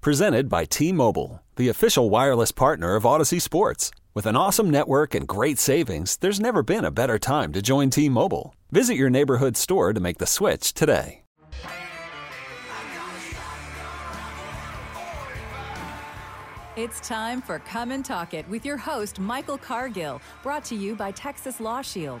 Presented by T Mobile, the official wireless partner of Audacy Sports. With an awesome network and great savings, there's never been a better time to join T Mobile. Visit your neighborhood store to make the switch today. It's time for Come and Talk It with your host, Michael Cargill, brought to you by Texas Law Shield.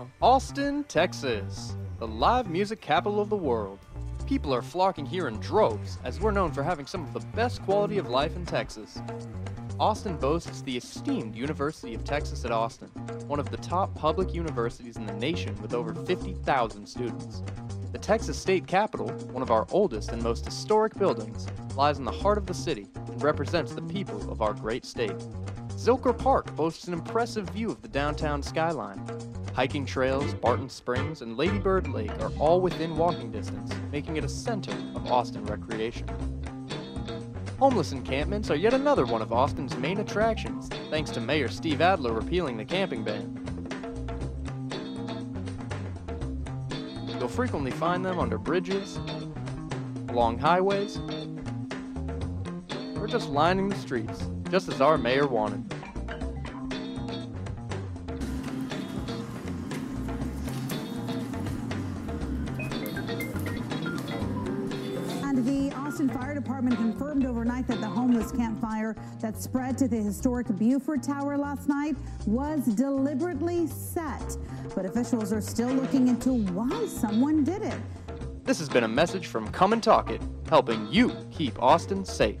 Austin, Texas, the live music capital of the world. People are flocking here in droves, as we're known for having some of the best quality of life in Texas. Austin boasts the esteemed University of Texas at Austin, one of the top public universities in the nation with over 50,000 students. The Texas State Capitol, one of our oldest and most historic buildings, lies in the heart of the city and represents the people of our great state. Zilker Park boasts an impressive view of the downtown skyline. Hiking trails, Barton Springs, and Lady Bird Lake are all within walking distance, making it a center of Austin recreation. Homeless encampments are yet another one of Austin's main attractions, thanks to Mayor Steve Adler repealing the camping ban. You'll frequently find them under bridges, along highways, or just lining the streets, just as our mayor wanted. Department confirmed overnight that the homeless campfire that spread to the historic Buford Tower last night was deliberately set. But officials are still looking into why someone did it. This has been a message from Come and Talk It, helping you keep Austin safe.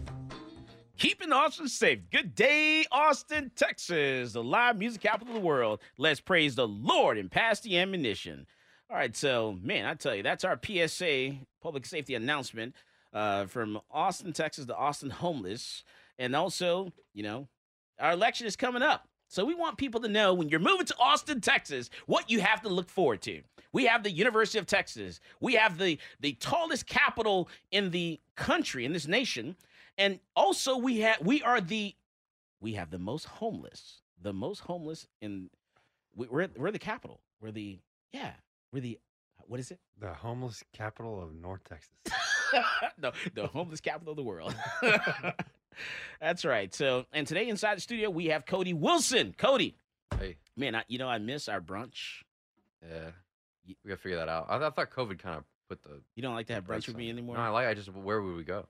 Keeping Austin safe. Good day, Austin, Texas, the live music capital of the world. Let's praise the Lord and pass the ammunition. All right, so man, I tell you, that's our PSA public safety announcement uh, from Austin, Texas, to Austin homeless, and also, you know, our election is coming up. So we want people to know when you're moving to Austin, Texas, what you have to look forward to. We have the University of Texas. We have the the tallest capital in the country in this nation, and also we have we are the we have the most homeless, the most homeless in we, we're we're the capital. We're the yeah we're the what is it? The homeless capital of North Texas. no, the homeless capital of the world. That's right. So, and today inside the studio we have Cody Wilson. Cody, Hey, man, I, you know I miss our brunch. yeah, we gotta figure that out. I, I thought COVID kind of put the You don't like to have brunch with me it. anymore. No, I like. I just where would we go?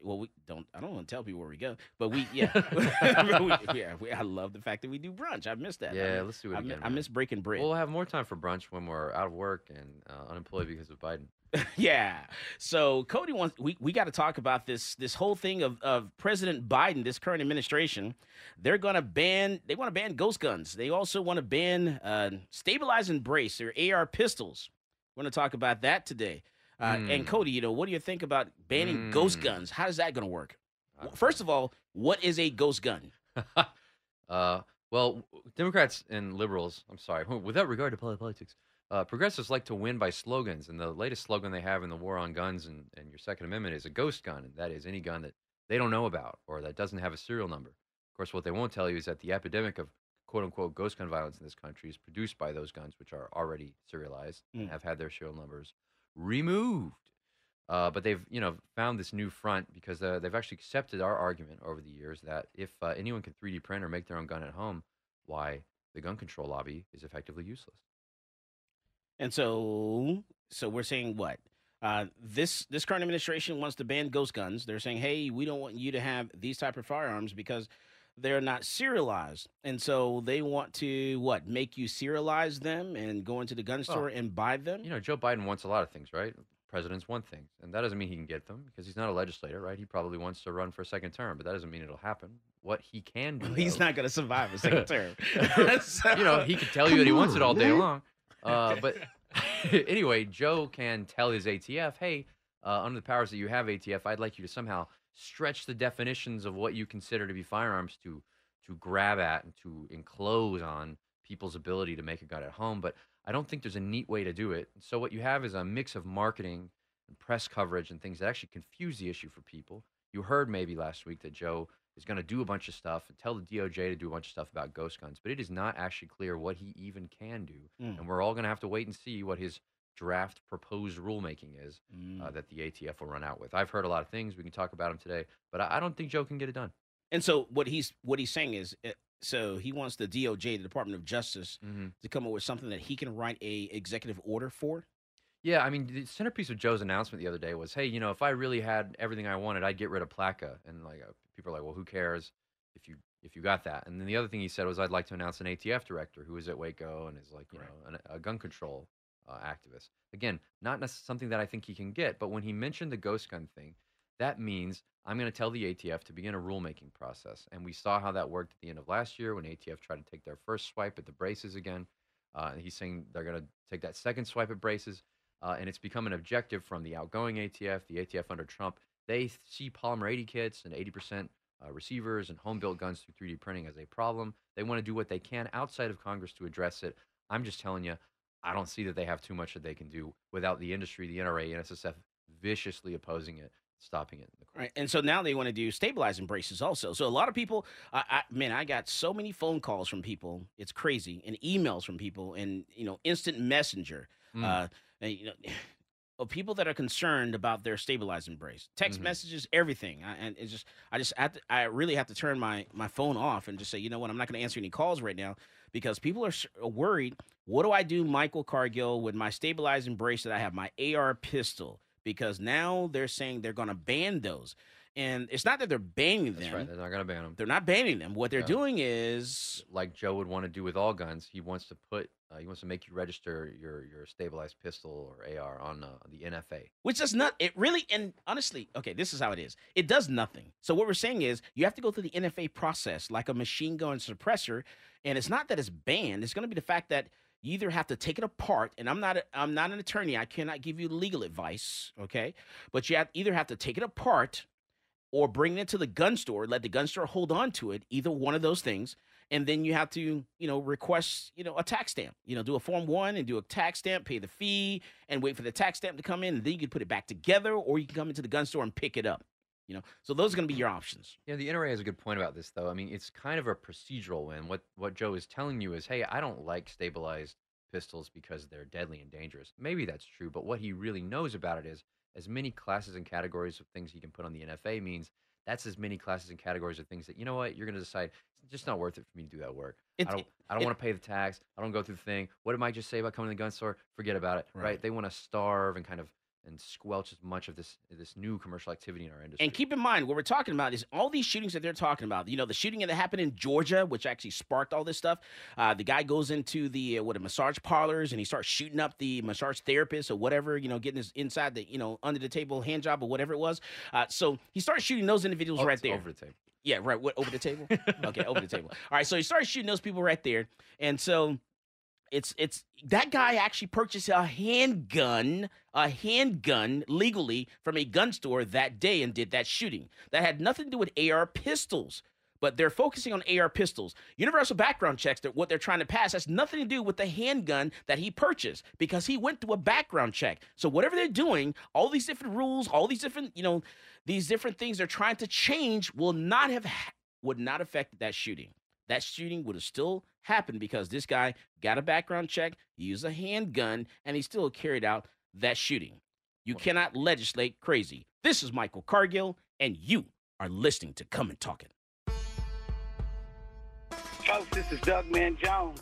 well, we don't. I don't want to tell people where we go, but we yeah, we, yeah. We, I love the fact that we do brunch. I miss that. Yeah, mi- let's do it I, again. I man. miss breaking bread. We'll have more time for brunch when we're out of work and uh, unemployed because of Biden. yeah. So Cody wants we, we got to talk about this this whole thing of, of President Biden, this current administration. They're gonna ban they want to ban ghost guns. They also want to ban uh, stabilize and brace or AR pistols. We're gonna talk about that today. Uh, And Mm. Cody, you know, what do you think about banning ghost Mm. guns? How is that gonna work? First of all, what is a ghost gun? uh, well, Democrats and liberals, I'm sorry, without regard to politics, uh, progressives like to win by slogans. And the latest slogan they have in the war on guns and, and your Second Amendment is a ghost gun. And that is any gun that they don't know about or that doesn't have a serial number. Of course, what they won't tell you is that the epidemic of quote unquote ghost gun violence in this country is produced by those guns, which are already serialized Mm. and have had their serial numbers removed. Uh, but they've, you know, found this new front because uh, they've actually accepted our argument over the years that if uh, anyone can 3D print or make their own gun at home, why the gun control lobby is effectively useless. And so so we're saying what? Uh, this this current administration wants to ban ghost guns. They're saying, "Hey, we don't want you to have these type of firearms because they're not serialized, and so they want to what make you serialize them and go into the gun store and buy them." You know, Joe Biden wants a lot of things, right? Presidents want things, and that doesn't mean he can get them because he's not a legislator, right? He probably wants to run for a second term, but that doesn't mean it'll happen. What he can do, He's though- not going to survive a second term. you know, he could tell you that he wants it all day long. Uh, but anyway, Joe can tell his ATF, hey, uh, under the powers that you have, ATF, I'd like you to somehow stretch the definitions of what you consider to be firearms to to grab at and to enclose on people's ability to make a gun at home. But I don't think there's a neat way to do it. So what you have is a mix of marketing and press coverage and things that actually confuse the issue for people. You heard maybe last week that Joe is going to do a bunch of stuff and tell the DOJ to do a bunch of stuff about ghost guns, but it is not actually clear what he even can do. Mm. And we're all going to have to wait and see what his draft proposed rulemaking is Mm. uh, that the ATF will run out with. I've heard a lot of things. We can talk about them today, but I, I don't think Joe can get it done. And so what he's what he's saying is, uh, so he wants the DOJ, the Department of Justice, Mm-hmm. to come up with something that he can write a executive order for. Yeah, I mean, the centerpiece of Joe's announcement the other day was, hey, you know, if I really had everything I wanted, I'd get rid of PLCAA. And like, uh, people are like, well, who cares if you if you got that? And then the other thing he said was, I'd like to announce an ATF director who is at Waco and is like, you Right. know, an, a gun control uh, activist. Again, not necessarily something that I think he can get, but when he mentioned the ghost gun thing, that means I'm going to tell the ATF to begin a rulemaking process. And we saw how that worked at the end of last year when ATF tried to take their first swipe at the braces again. Uh, he's saying they're going to take that second swipe at braces. Uh, and it's become an objective from the outgoing ATF, the ATF under Trump. They see Polymer80 kits and 80% uh, receivers and home built guns through 3D printing as a problem. They want to do what they can outside of Congress to address it. I'm just telling you, I don't see that they have too much that they can do without the industry, the NRA, and SSF viciously opposing it, stopping it. In the court. Right. And so now they want to do stabilizing braces also. So a lot of people, I, I, man, I got so many phone calls from people. It's crazy, and emails from people, and you know, instant messenger. Mm. Uh, and, you know, of people that are concerned about their stabilizing brace, text Mhm. messages, everything. I, and it's just, I just have to, I really have to turn my my phone off and just say, you know what, I'm not going to answer any calls right now because people are worried. What do I do, Michael Cargill, with my stabilizing brace that I have, my AR pistol? Because now they're saying they're going to ban those. And it's not that they're banning That's them. right. They're not going to ban them. They're not banning them. What they're No. doing is like Joe would want to do with all guns, he wants to put uh, he wants to make you register your your stabilized pistol or AR on uh, the NFA. which does not it really and honestly okay this is how it is. It does nothing. So what we're saying is you have to go through the nfa process like a machine gun suppressor and it's not that it's banned. It's going to be the fact that you either have to take it apart and i'm not a, i'm not an attorney i cannot give you legal advice okay? But you have, either have to take it apart or bring it to the gun store let the gun store hold on to it either one of those things and then you have to you know request you know a tax stamp you know do a form one and do a tax stamp pay the fee and wait for the tax stamp to come in and then you can put it back together or you can come into the gun store and pick it up you know so those are going to be your options Yeah, the NRA has a good point about this, though. I mean, it's kind of a procedural win. What what Joe is telling you is, hey, I don't like stabilized pistols because they're deadly and dangerous. Maybe that's true, but what he really knows about it is, as many classes and categories of things he can put on the NFA means that's as many classes and categories of things that you know what you're going to decide it's just not worth it for me to do that work. It's- I don't I don't want to pay the tax. I don't go through the thing. What did Mike just say about coming to the gun store? Forget about it. Right. Right? They want to starve and kind of and squelch as much of this this new commercial activity in our industry. and keep in mind what we're talking about is all these shootings that they're talking about you know the shooting that happened in georgia which actually sparked all this stuff uh, the guy goes into the uh, what a massage parlors and he starts shooting up the massage therapist or whatever you know getting his inside the you know under the table hand job or whatever it was uh, so he starts shooting those individuals Oh, right there over the table. Yeah, right. What over the table? okay, over the table. All right. So he started shooting those people right there, and so it's it's that guy actually purchased a handgun, a handgun legally from a gun store that day and did that shooting. That had nothing to do with AR pistols. But they're focusing on AR pistols. Universal background checks that what they're trying to pass has nothing to do with the handgun that he purchased because he went through a background check. So whatever they're doing, all these different rules, all these different, you know, these different things they're trying to change will not have would not affect that shooting. That shooting would have still happened because this guy got a background check, used a handgun, and he still carried out that shooting. You cannot legislate crazy. This is Michael Cargill, and you are listening to Come and Talk It. Folks, this is Doug Man Jones.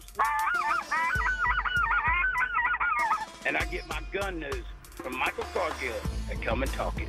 And I get my gun news from Michael Cargill and Come and Talk It.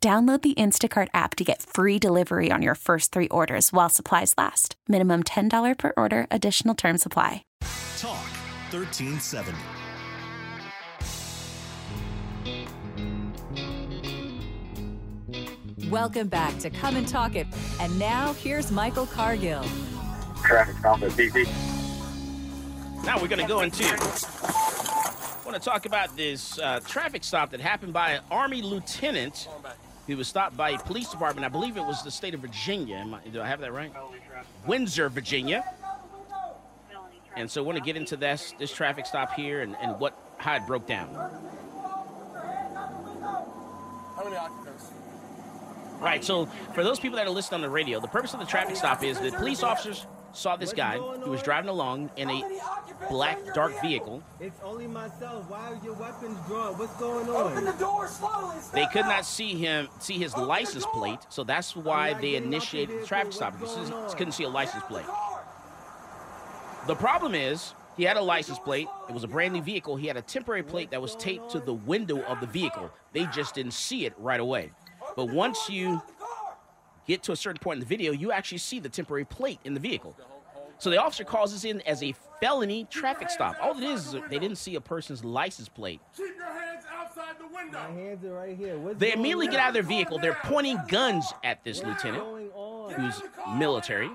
Download the Instacart app to get free delivery on your first three orders while supplies last. Minimum $10 per order, additional term supply. Talk 1370. Welcome back to Come and Talk It. And now here's Michael Cargill. Traffic stop at DC. Now we're going to go into. I want to talk about this uh, traffic stop that happened by an Army lieutenant who was stopped by a police department. I believe it was the state of Virginia. I, do I have that right? Windsor, Virginia. And so I want to get into this this traffic stop here and, and what how it broke down. How many occupants? Right. So for those people that are listening on the radio, the purpose of the traffic stop is that police officers saw this guy who was driving along in a black dark vehicle. It's only myself. Why are your weapons drawn? What's going on? Open the door slowly. They could not see him see his license plate, so that's why they initiated the traffic stop because they couldn't see a license plate. The problem is he had a license plate. It was a brand new vehicle. He had a temporary plate that was taped to the window of the vehicle. They just didn't see it right away. But once you get to a certain point in the video, you actually see the temporary plate in the vehicle. So the officer calls this in as a felony traffic stop. All it is is they didn't see a person's license plate. Keep your hands outside the window. My hands are right here. What's They immediately on? get out of their vehicle. They're pointing guns at this What's lieutenant, going on? who's military.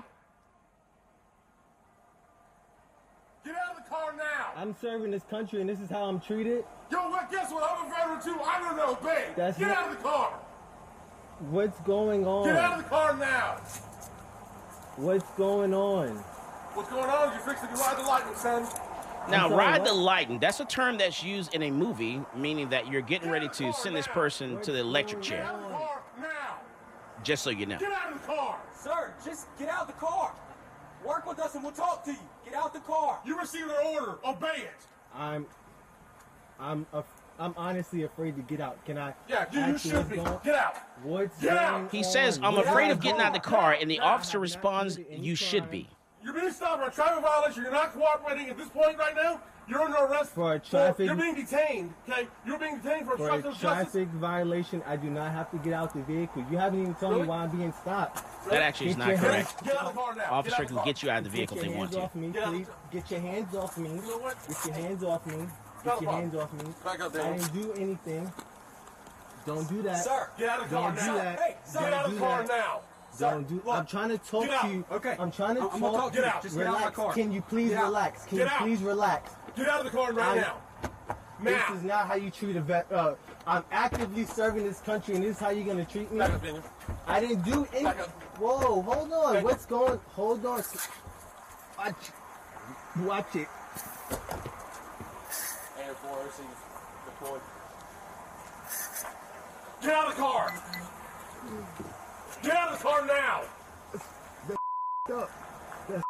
Get out of the car now. I'm serving this country and this is how I'm treated. Yo, what? Guess what? I'm a veteran too. I don't obey. That's Get not- out of the car. What's going on? Get out of the car now. What's going on? What's going on? You fixing to ride the lightning, son. Now, sorry, ride what? the lightning, that's a term that's used in a movie, meaning that you're getting ready to send this person to the electric chair, Get out of the now. just so you know. Get out of the car. Sir, just get out of the car. Work with us and we'll talk to you. Get out of the car. You received an order. Obey it. I'm, I'm, af- I'm honestly afraid to get out. Can I? Yeah, you, you should be. going- Get out. What's Get out. He says. I'm Get afraid out of getting out of the car, and the officer responds, You should be. You're being stopped for a traffic violation. You're not cooperating at this point right now. You're under arrest For a traffic- You're being detained. Okay, you're being detained for For a obstruction of justice. traffic violation, I do not have to get out the vehicle. You haven't even told Really? me why I'm being stopped. That actually is Get not correct. hands- Get out of the car now. Officer can get you out of the vehicle if Get they your want hands to. off me, Get out of please. Get your hands off me. You know what? Get your hands off me. Not Get your hands off me. Back up I there. didn't do anything. Don't do that. Sir, Get out of the car Don't do now. that. Hey, sir, Get out of the car now. Don't do. look, I'm trying to talk to you. Okay. I'm trying to I'm talk. gonna talk Get you. out. Just get out of my car. Can you please Get out. relax? Can Get you out. please relax? Get out of the car right I- now. This Now. is not how you treat a vet. Uh, I'm actively serving this country, and this is how you're gonna treat me. Back up, Daniel. I didn't do any. Back up. Whoa, hold on. Back What's going? Hold on. Watch. Watch it. OCs deployed. Get out of the car. Get out of the car now. Up. The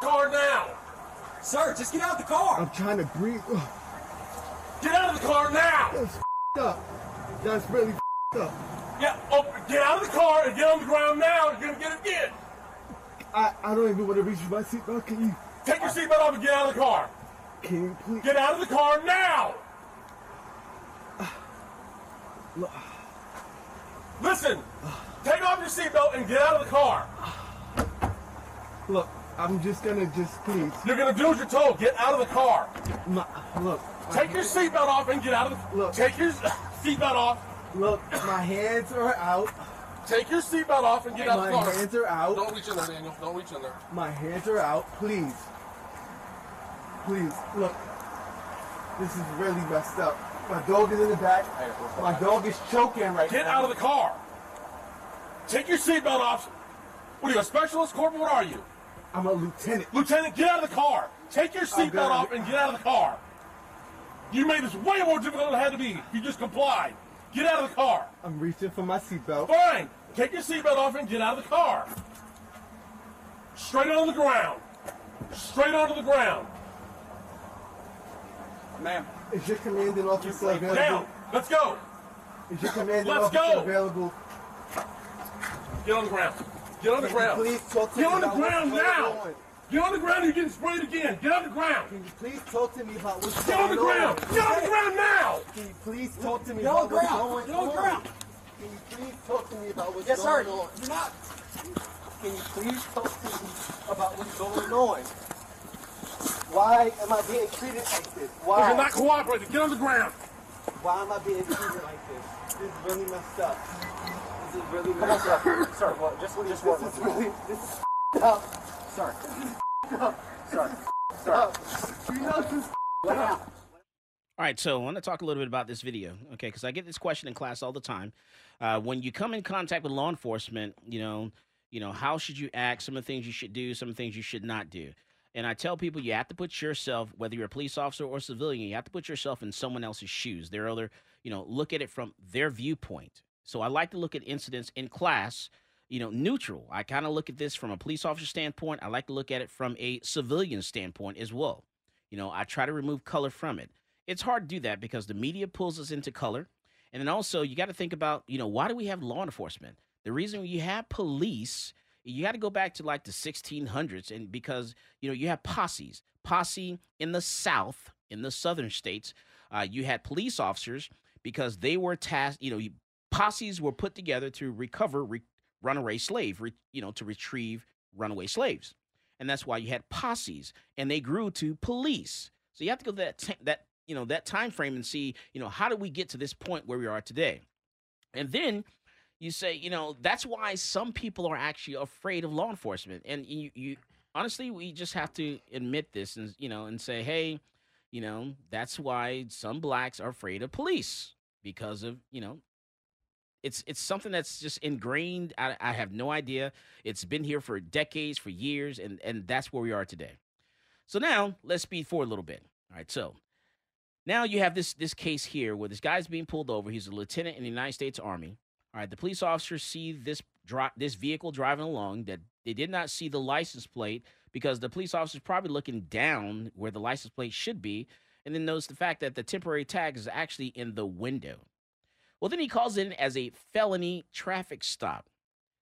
car now. Sir, just get out of the car. I'm trying to breathe. Get out of the car now. That's up. That's really up. Yeah, oh, get out of the car and get on the ground now. You're gonna get it again. I, I don't even want to reach for my seatbelt. Can you? Take your seatbelt off and get out of the car. Can you please? Get out of the car now. Look, Listen, Take off your seatbelt and get out of the car. Look, I'm just gonna just please. You're gonna do as you're told. Get out of the car. My, look. Take your seatbelt off and get out of the. Car. Look. Take your seatbelt off. Look, my hands are out. Take your seatbelt off and get out of the car. My hands are out. Don't reach in there, Daniel. Don't reach in there. My hands are out. Please. Please. Look. This is really messed up. My dog is in the back. My dog is choking right Get now. out of the car. Take your seatbelt off. What are you, a specialist, corporal? What are you? I'm a lieutenant. Lieutenant, get out of the car. Take your seatbelt off and get out of the car. You made this way more difficult than it had to be. You just complied. Get out of the car. I'm reaching for my seatbelt. Fine. Take your seatbelt off and get out of the car. Straight on the ground. Straight onto the ground. Ma'am. Is your commanding officer available? Down. Let's go. Is your commanding Let's officer go. available? Get on the ground. Get on the ground. please talk to Get me on the ground now. Get on the ground. You're getting sprayed again. Get on the ground. Can you please talk to me about what's Get on the going ground. Get on the ground now. Can you please talk to me Get on about the what's ground. going Get on the on? ground. Can you please talk to me about what's Yes, sir. going on? You're not. Can you please talk to me about what's going on? Why am I being treated like this? Why? You're not cooperating. Get on the ground. Why am I being treated like this? This is really messed up. This is really messed up. sir. Sir, what? Just, just This what? is really, this is up. Sir. Sir. Sir. You know this is Lay. All right, so I want to talk a little bit about this video, okay? Because I get this question in class all the time. Uh, when you come in contact with law enforcement, you know, you know, how should you act? Some of the things you should do, some of the things you should not do. And I tell people you have to put yourself, whether you're a police officer or civilian, you have to put yourself in someone else's shoes. Their other, you know, look at it from their viewpoint. So I like to look at incidents in class, you know, neutral. I kind of look at this from a police officer standpoint. I like to look at it from a civilian standpoint as well. You know, I try to remove color from it. It's hard to do that because the media pulls us into color. And then also, you got to think about, you know, why do we have law enforcement? The reason you have police, you got to go back to like the 1600s, and because, you know, you have posses. Posse in the South, in the southern states, uh, you had police officers because they were tasked, you know, posses were put together to recover re- runaway slave, re- you know, to retrieve runaway slaves. And that's why you had posses, and they grew to police. So you have to go to that ti- that you know that time frame and see you know how did we get to this point where we are today, and then you say you know that's why some people are actually afraid of law enforcement, and you you honestly we just have to admit this and you know and say hey, you know that's why some blacks are afraid of police because of you know it's it's something that's just ingrained. I, I have no idea. It's been here for decades, for years, and and that's where we are today. So now let's speed forward a little bit. All right, so now you have this this case here where this guy's being pulled over. He's a lieutenant in the United States Army. All right, the police officers see this dri- this vehicle driving along that they did not see the license plate because the police officer's probably looking down where the license plate should be, and then notice the fact that the temporary tag is actually in the window. Well, then he calls in as a felony traffic stop.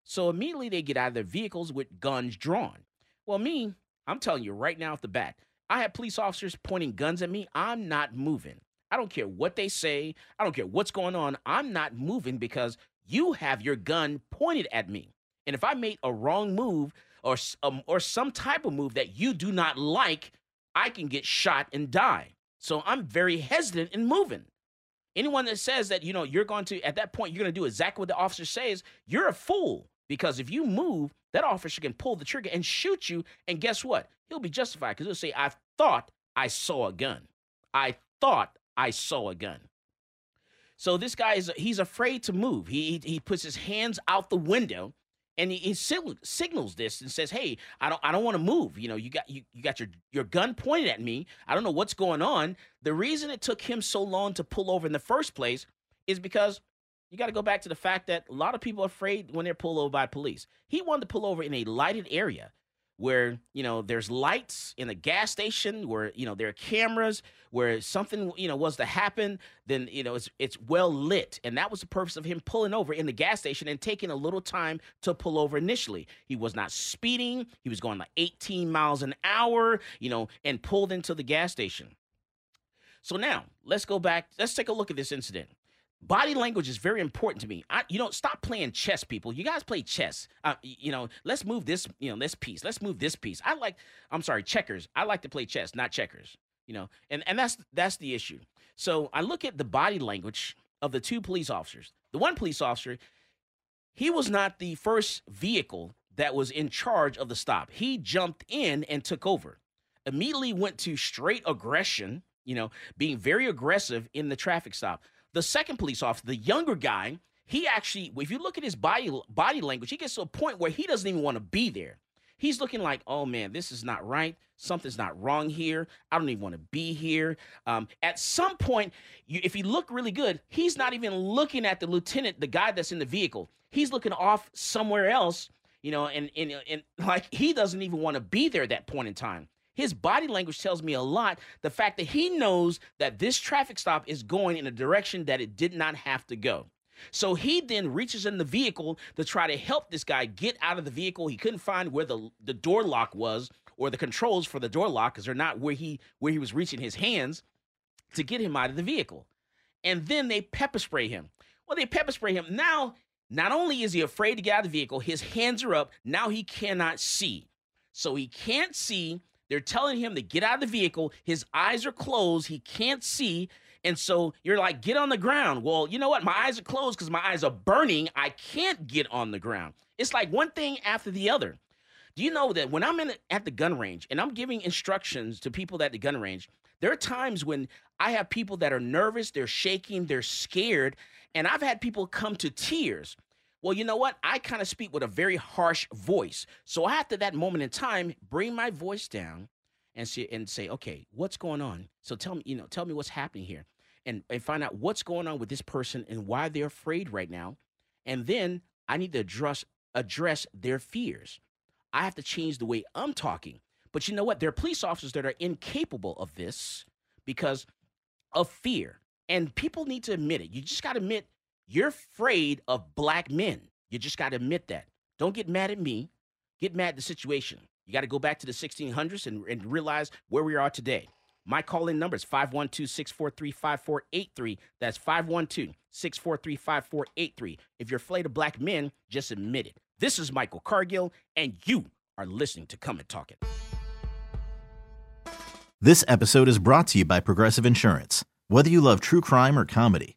So immediately they get out of their vehicles with guns drawn. Well, me, I'm telling you right now off the bat, I have police officers pointing guns at me. I'm not moving. I don't care what they say. I don't care what's going on. I'm not moving because you have your gun pointed at me. And if I make a wrong move or um, or some type of move that you do not like, I can get shot and die. So I'm very hesitant in moving. Anyone that says that, you know, you're going to, at that point, you're going to do exactly what the officer says, you're a fool. Because if you move, that officer can pull the trigger and shoot you. And guess what? He'll be justified because he'll say, I thought I saw a gun. I thought I saw a gun. So this guy is, he's afraid to move. He, he puts his hands out the window and he, he sig- signals this and says, "Hey, I don't, I don't want to move. You know, you got, you, you got your, your gun pointed at me. I don't know what's going on. The reason it took him so long to pull over in the first place is because you got to go back to the fact that a lot of people are afraid when they're pulled over by police. He wanted to pull over in a lighted area where you know there's lights in a gas station where you know there are cameras where something you know was to happen then you know it's it's well lit. And that was the purpose of him pulling over in the gas station and taking a little time to pull over initially. He was not speeding. He was going like 18 miles an hour you know and pulled into the gas station. So now let's go back let's take a look at this incident body language is very important to me. I, you know, stop playing chess, people. You guys play chess. Uh, you know, let's move this, you know, this piece. Let's move this piece. I like, I'm sorry, checkers. I like to play chess, not checkers. You know, and and that's that's the issue. So I look at the body language of the two police officers. The one police officer, he was not the first vehicle that was in charge of the stop. He jumped in and took over. Immediately went to straight aggression, you know, being very aggressive in the traffic stop. The second police officer, the younger guy, he actually, if you look at his body body language, he gets to a point where he doesn't even want to be there. He's looking like, oh man, this is not right. Something's not wrong here. I don't even want to be here. Um, at some point, you, if you look really good, he's not even looking at the lieutenant, the guy that's in the vehicle. He's looking off somewhere else, you know, and and, and like he doesn't even want to be there at that point in time. His body language tells me a lot. The fact that he knows that this traffic stop is going in a direction that it did not have to go. So he then reaches in the vehicle to try to help this guy get out of the vehicle. He couldn't find where the, the door lock was or the controls for the door lock because they're not where he where he was reaching his hands to get him out of the vehicle. And then they pepper spray him. Well, they pepper spray him. Now, not only is he afraid to get out of the vehicle, his hands are up. Now he cannot see. So he can't see. They're telling him to get out of the vehicle. His eyes are closed. He can't see. And so you're like, get on the ground. Well, you know what? My eyes are closed because my eyes are burning. I can't get on the ground. It's like one thing after the other. Do you know that when I'm in at the gun range and I'm giving instructions to people at the gun range, there are times when I have people that are nervous, they're shaking, they're scared, and I've had people come to tears. Well, you know what? I kind of speak with a very harsh voice. So after that moment in time, bring my voice down and see and say, okay, what's going on? So tell me, you know, tell me what's happening here. And, and find out what's going on with this person and why they're afraid right now. And then I need to address address their fears. I have to change the way I'm talking. But you know what? There are police officers that are incapable of this because of fear. And people need to admit it. You just got to admit you're afraid of black men. You just got to admit that. Don't get mad at me. Get mad at the situation. You got to go back to the 1600s and, and realize where we are today. My call in number is 512 643 5483. That's 512 643 5483. If you're afraid of black men, just admit it. This is Michael Cargill, and you are listening to Come and Talk It. This episode is brought to you by Progressive Insurance. Whether you love true crime or comedy,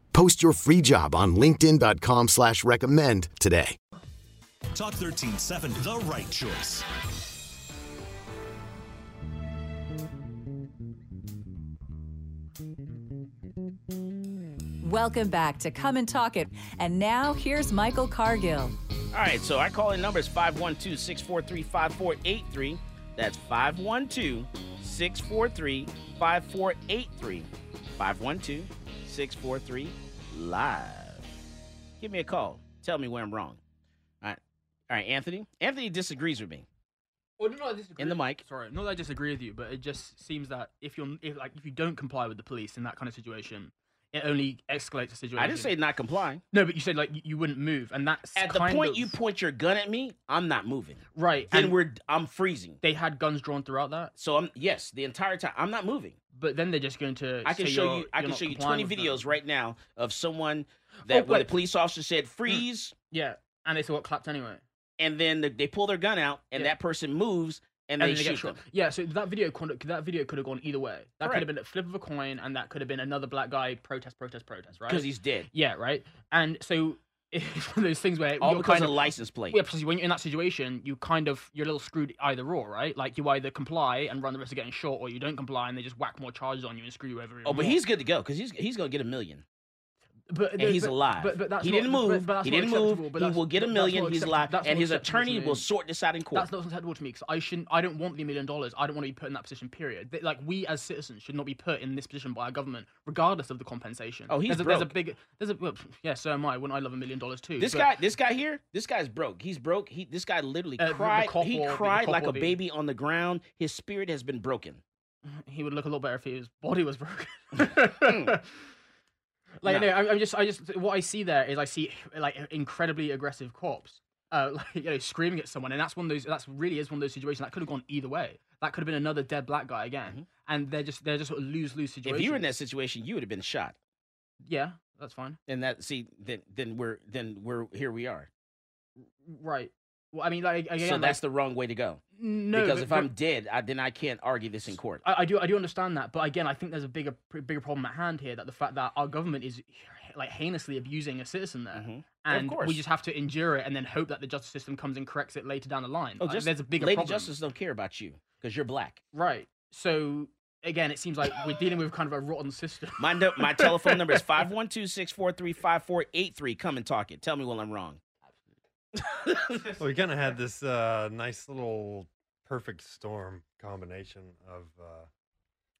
Post your free job on linkedin.com slash recommend today. Talk 1370, the right choice. Welcome back to Come and Talk It. And now here's Michael Cargill. All right, so our calling number is 512 643 5483. That's 512 643 5483. 512 643 live. Give me a call. Tell me where I'm wrong. All right. All right, Anthony. Anthony disagrees with me. Well, no, no, I disagree. In the mic. Sorry, not that I disagree with you, but it just seems that if you're if like if you don't comply with the police in that kind of situation, it only escalates the situation. I didn't say not complying. No, but you said like you, you wouldn't move, and that's At the point of- you point your gun at me, I'm not moving. right. Then and we're I'm freezing. they had guns drawn throughout that, So I'm yes, the entire time I'm not moving. But then they're just going to. I can show you're- I can show you 20 with them. videos right now of someone oh, that where the police officer said hmm. freeze Yeah, and they still got clapped anyway. and then the, they pull their gun out and Yeah. that person moves and, And they they shoot them. Yeah, so that video that video could have gone either way. That could have been a flip of a coin, and that could have been another black guy protest, protest, protest, right? Because he's dead. Yeah, right. And so it's one of those things where All you're because kind of the license plate. Yeah, because when you're in that situation, you kind of you're a little screwed either or, right? Like you either comply and run the risk of getting short, or you don't comply and they just whack more charges on you and screw you over. Oh, but more. he's good to go because he's he's gonna get a million. But and he's but- alive. but- but that's he didn't move. but he didn't move. but He will get a million. He's alive, and his attorney will sort this out in court. That's not acceptable to me because I shouldn't. I don't want the million dollars. I don't want to be put in that position. Period. They- Like we as citizens should not be put in this position by our government, regardless of the compensation. Oh, he's there's a, there's a big. There's a yeah. So am I. Wouldn't I love a million dollars too? This guy, this guy here, this guy's broke. He's broke. He, this guy literally Uh, cried. he the cried like a baby on the ground. His spirit has been broken. he would look a lot better if his body was broken. Like Nah. no, I'm, just, I just, what I see there is I see like incredibly aggressive cops, uh, like you know, screaming at someone, and that's one of those. That's really is one of those situations that could have gone either way. That could have been another dead black guy again, and they're just, they're just sort of lose lose situations. Mm-hmm. If you were in that situation, you would have been shot. yeah, that's fine. And that, see, then, then we're, then we're here. We are. Right. Well, I mean, like again, so like- that's the wrong way to go. No, because but- if but- I'm dead, I, then I can't argue this in court. I, I do I do understand that, but again, I think there's a bigger bigger problem at hand here that the fact that our government is like heinously abusing a citizen there, mm-hmm. Of and course. we just have to endure it and then hope that the justice system comes and corrects it later down the line. Oh, Like, just there's a bigger Lady problem. Justice don't care about you because you're black. Right. So again, it seems like we're dealing with kind of a rotten system. My no, my telephone number is 512-643-5483. Come and talk it. Tell me when I'm wrong. Well, we kind of had this uh, nice little perfect storm combination of uh,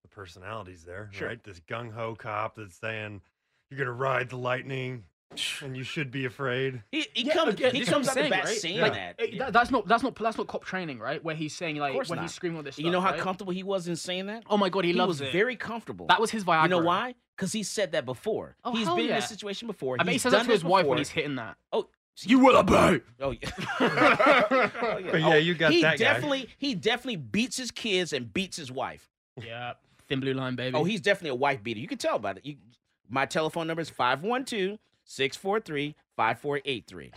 the personalities there, Sure. right? This gung ho cop that's saying you're gonna ride the lightning and you should be afraid. He, he Yeah, comes, again, he comes out what the I'm bat saying, saying right? that. Like, that- That's not that's not that's not cop training, right? Where he's saying like course when not. he's screaming all this stuff. you know how right? comfortable he was in saying that? Oh my god, he, he loves was it. very comfortable. That was his Viagra. You know why? Because he said that before. Oh, he's hell been in this situation before. I bet he He's says that done to his this wife when before. he's hitting that. Oh, you will obey. Oh, oh yeah. But yeah, you got he that guy. definitely he definitely beats his kids and beats his wife. Yeah, thin blue line, baby. Oh, he's definitely a wife beater. You can tell by it. You, my telephone number is 512-643-5483.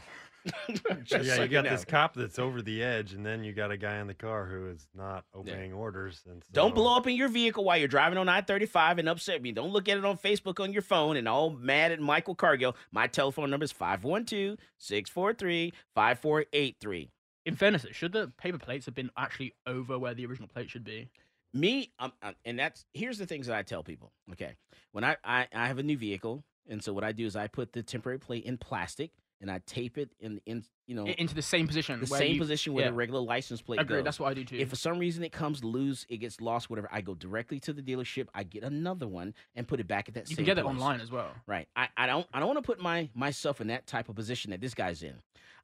Just yeah, so you got know. this cop that's over the edge, and then you got a guy in the car who is not obeying orders. And so, Don't blow up in your vehicle while you're driving on I-35 and upset me. Don't look at it on Facebook on your phone and all mad at Michael Cargill. My telephone number is 512-643-5483. In fairness, should the paper plates have been actually over where the original plate should be? me um, uh, and that's here's the things that i tell people okay when I, I i have a new vehicle and so what i do is i put the temporary plate in plastic and i tape it in in you know into the same position. the same you- position where yeah. the regular license plate Agreed, goes. that's what I do too. If for some reason it comes loose, it gets lost, whatever, I go directly to the dealership. I get another one and put it back at that. You same can get it online as well. Right. I, I don't I don't want to put my myself in that type of position that this guy's in.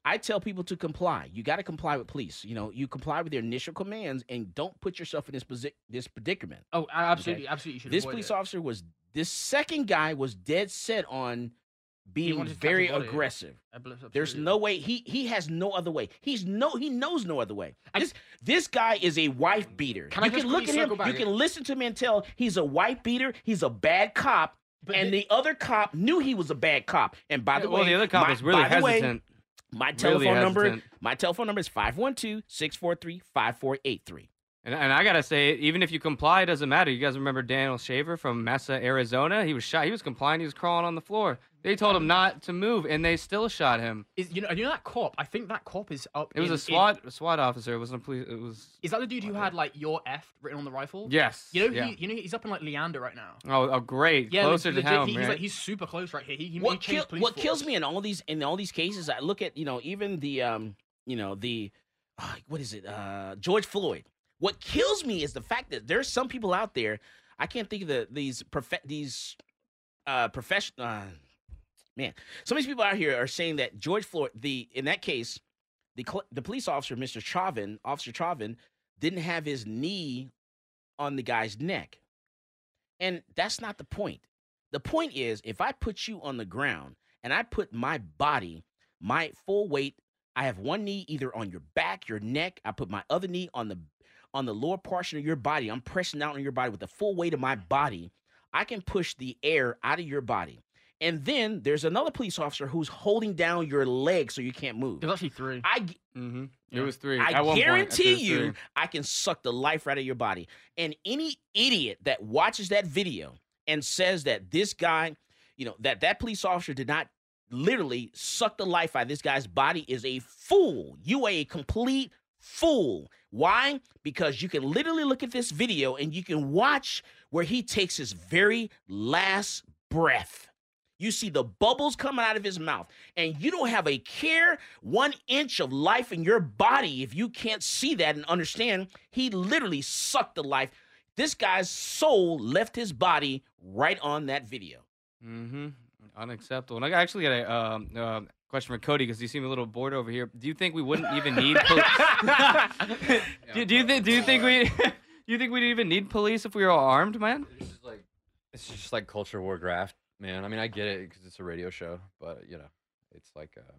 I tell people to comply. You got to comply with police. You know, you comply with their initial commands and don't put yourself in this posi- this predicament. Oh, absolutely, absolutely. You should This police it. officer was this second guy was dead set on being wanted to catch a very aggressive. There's no way he he has no other way. He's no he knows no other way. I This this guy is a wife beater. Can you just can look at him. You can listen to him and tell he's a wife beater. He's a bad cop. and the other cop knew he was a bad cop. And by the well, way, the other cop my, was really the way, hesitant. my Really telephone number, hesitant. my telephone number is 512-643-5483. And, and I gotta say, even if you comply, it doesn't matter. You guys remember Daniel Shaver from Mesa, Arizona? He was shot. He was complying. He was crawling on the floor. They told him not to move, and they still shot him. Is you know you know that cop? I think that cop is up. It was in- a SWAT a SWAT officer. It wasn't a police. It was. Is that the dude who had like your F written on the rifle? Yes, You know, yeah. he, you know, he's up in like Leander right now. Oh, oh great. Yeah, Closer legit, to home, he- he's right? like he's super close right here. He, he, he what, changed kill- police what kills me in all these in all these cases, I look at you know even the um you know the uh, what is it uh George Floyd. What kills me is the fact that there's some people out there. I can't think of the these prof- these uh professional. Uh, man, some of these people out here are saying that George Floyd, the in that case, the cl- the police officer, Mr. Chauvin, Officer Chauvin, didn't have his knee on the guy's neck. And that's not the point. The point is, if I put you on the ground and I put my body, my full weight, I have one knee either on your back, your neck, I put my other knee on the on the lower portion of your body. I'm pressing down on your body with the full weight of my body. I can push the air out of your body. And then there's another police officer who's holding down your leg so you can't move. There's actually three. I g- Mm-hmm. It was three. I At one point, guarantee you, three. I can suck the life right out of your body. And any idiot that watches that video and says that this guy, you know, that that police officer did not literally suck the life out of this guy's body is a fool. You are a complete fool. Why? Because you can literally look at this video and you can watch where he takes his very last breath. You see the bubbles coming out of his mouth, and you don't have a care one inch of life in your body if you can't see that and understand. He literally sucked the life. This guy's soul left his body right on that video. Mm-hmm. Unacceptable. And I actually got a um, uh, question for Cody because you seem a little bored over here. Do you think we wouldn't even need? Pol- do, do you think? Do you think we? do you think we'd even need police if we were all armed, man? It's just like it's just like culture war graft, man. I mean, I get it because it's a radio show, but you know, it's like uh,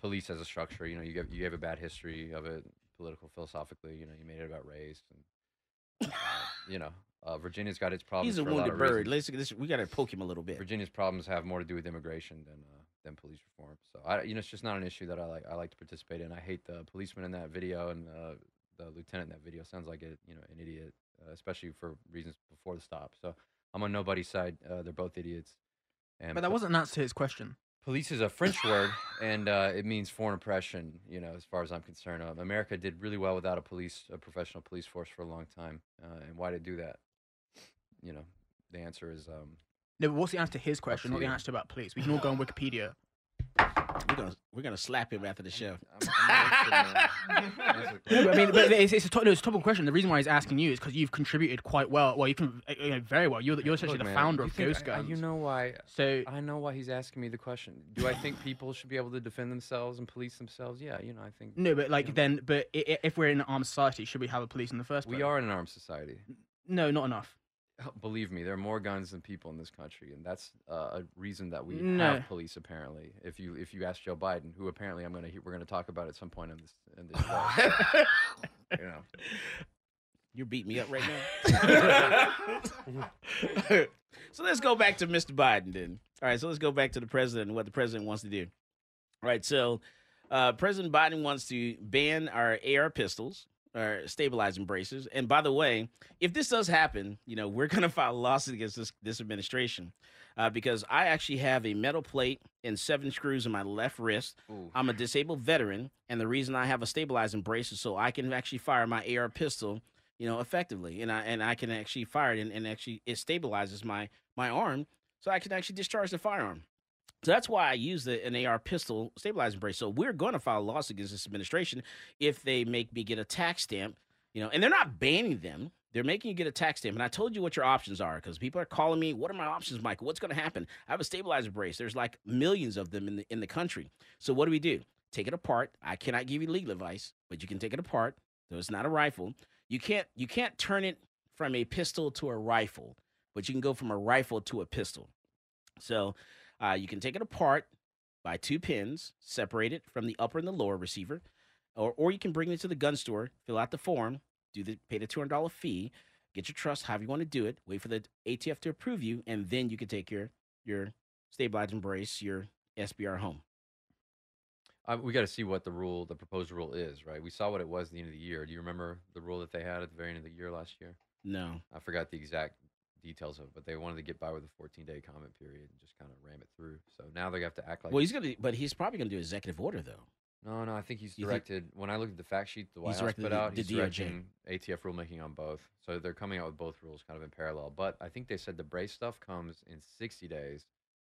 police as a structure. You know, you gave you gave a bad history of it, political, philosophically. You know, you made it about race, and uh, you know, uh, Virginia's got its problems. He's a for a lot wounded of bird. reasons. Let's, let's- we got to poke him a little bit. Virginia's problems have more to do with immigration than uh, than police reform. So I, you know, it's just not an issue that I like. I like to participate in. I hate the policeman in that video and uh, the lieutenant in that video. Sounds like a you know an idiot, uh, especially for reasons before the stop. So I'm on nobody's side. Uh, they're both idiots. And But that po- wasn't an answer to his question. Police is a French word, and uh, it means foreign oppression. You know, as far as I'm concerned, um, America did really well without a police, a professional police force for a long time. Uh, and why did it do that? You know, the answer is um, No, but what's the answer to his question, to not the answer about police? We can all go on Wikipedia. We're gonna we're gonna slap him after the show. No, but I mean, but it's, it's a to- no, it's a topical question. The reason why he's asking you is because you've contributed quite well. Well, you can uh, you know, very well. You're the- you're essentially Look, the man, founder you of think Ghost I- I- Guns. You know why? So I know why he's asking me the question. Do I think people should be able to defend themselves and police themselves? Yeah, you know, I think no, but like then, but i- i- if we're in an armed society, should we have a police in the first place? we are in an armed society. No, not enough. Believe me, there are more guns than people in this country, and that's uh, a reason that we No. have police. Apparently, if you if you ask Joe Biden, who apparently I'm gonna we're gonna talk about at some point in this in this show. you know, You're beating me up right now. so let's go back to Mr. Biden then. All right, so let's go back to the president and what the president wants to do. All right, so uh, President Biden wants to ban our AR pistols, our stabilizing braces. And by the way, if this does happen, you know, we're going to file a lawsuit against this, this administration uh, because I actually have a metal plate and seven screws in my left wrist. I'm a disabled veteran, and the reason I have a stabilizing brace is so I can actually fire my AR pistol, you know, effectively, and I and I can actually fire it, and, and actually it stabilizes my my arm, so I can actually discharge the firearm. So that's why I use the, an AR pistol stabilizing brace. So we're going to file a lawsuit against this administration if they make me get a tax stamp, you know, and they're not banning them. They're making you get a tax stamp. And I told you what your options are because people are calling me, what are my options, Michael? What's going to happen? I have a stabilizer brace. There's like millions of them in the, in the country. So what do we do? Take it apart. I cannot give you legal advice, but you can take it apart. So it's not a rifle. You can't you can't turn it from a pistol to a rifle, but you can go from a rifle to a pistol. So uh, you can take it apart by two pins, separate it from the upper and the lower receiver, or or you can bring it to the gun store, fill out the form, do the pay the two hundred dollar fee, get your trust, however you want to do it, wait for the ATF to approve you, and then you can take your your stabilizing brace, your SBR home. uh, we got to see what the rule, the proposed rule is, right? We saw what it was at the end of the year. Do you remember the rule that they had at the very end of the year last year? No. I forgot the exact details of it, but they wanted to get by with a 14 day comment period and just kind of ram it through. So now they have to act like. well, he's gonna, but he's probably gonna do executive order though. No, no, I think he's You think- directed. when I looked at the fact sheet the White He's House directed put the- out, the he's DOJ. directing ATF rulemaking on both. So they're coming out with both rules kind of in parallel. But I think they said the brace stuff comes in 60 days.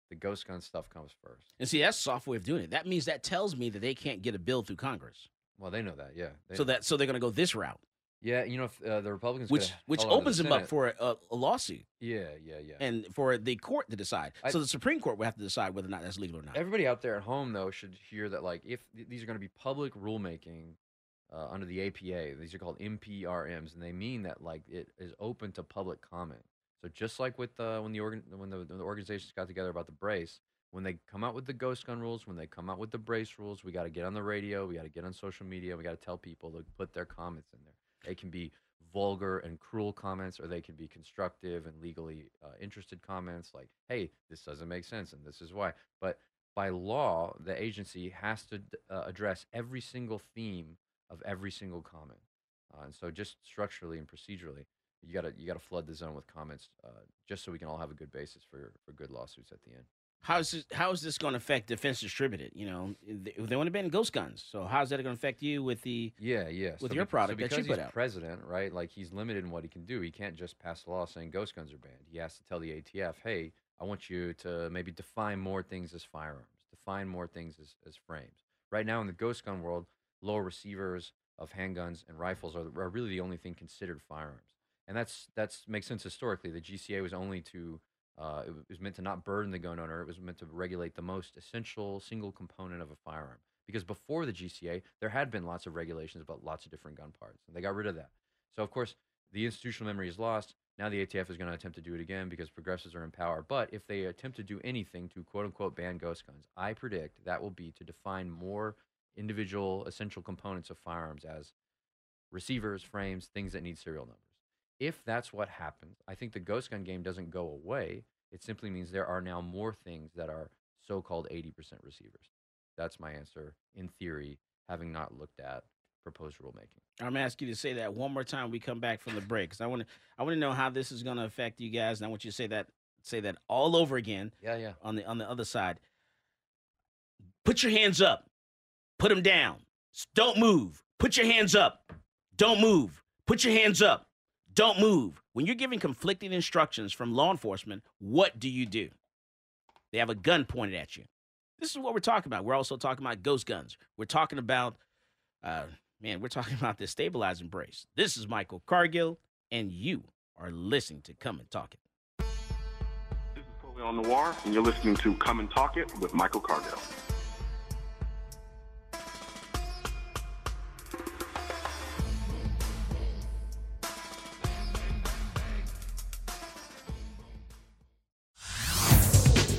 The ghost gun stuff comes first. And see, that's a soft way of doing it. That means that tells me that they can't get a bill through Congress. Well, they know that, yeah. They So know. that so they're gonna go this route, yeah, you know, if uh, the Republicans which which held on to the opens them up for a, a lawsuit. Yeah, yeah, yeah. and for the court to decide. I- so the Supreme Court will have to decide whether or not that's legal or not. Everybody out there at home, though, should hear that, like, if th- these are going to be public rulemaking uh, under the APA, these are called NPRMs, and they mean that, like, it is open to public comment. So just like with uh, when the organ when the, when the organizations got together about the brace, when they come out with the ghost gun rules, when they come out with the brace rules, we got to get on the radio, we got to get on social media, we got to tell people to put their comments in there. They can be vulgar and cruel comments, or they can be constructive and legally uh, interested comments, like, "Hey, this doesn't make sense, and this is why." But by law, the agency has to uh, address every single theme of every single comment, uh, and so just structurally and procedurally, you gotta you gotta flood the zone with comments, uh, just so we can all have a good basis for for good lawsuits at the end. How's this, how is this going to affect Defense Distributed? You know, they, they want to ban ghost guns. So how's that going to affect you with the Yeah, yeah. with So your be- so product that you put he's out? president, right? Like he's limited in what he can do. He can't just pass a law saying ghost guns are banned. He has to tell the ATF, hey, I want you to maybe define more things as firearms, define more things as, as frames. Right now in the ghost gun world, lower receivers of handguns and rifles are, are really the only thing considered firearms. And that's that's makes sense historically. The GCA was only to uh, it was meant to not burden the gun owner. It was meant to regulate the most essential single component of a firearm. Because before the GCA, there had been lots of regulations about lots of different gun parts, and they got rid of that. So of course, the institutional memory is lost. Now the ATF is going to attempt to do it again because progressives are in power. But if they attempt to do anything to quote unquote ban ghost guns, I predict that will be to define more individual essential components of firearms as receivers, frames, things that need serial numbers. If that's what happens, I think the ghost gun game doesn't go away. It simply means there are now more things that are so called 80% receivers. That's my answer, in theory, having not looked at proposed rulemaking. I'm gonna ask you to say that one more time. We come back from the break because I want to I want to know how this is going to affect you guys, and I want you to say that say that all over again. Yeah, yeah. On the on the other side, put your hands up, put them down. Don't move. Put your hands up. Don't move. Put your hands up. Don't move. When you're giving conflicting instructions from law enforcement, what do you do? They have a gun pointed at you. This is what we're talking about. We're also talking about ghost guns. We're talking about, uh, man, we're talking about this stabilizing brace. This is Michael Cargill, and you are listening to Come and Talk It. This is Colion Noir, and you're listening to Come and Talk It with Michael Cargill.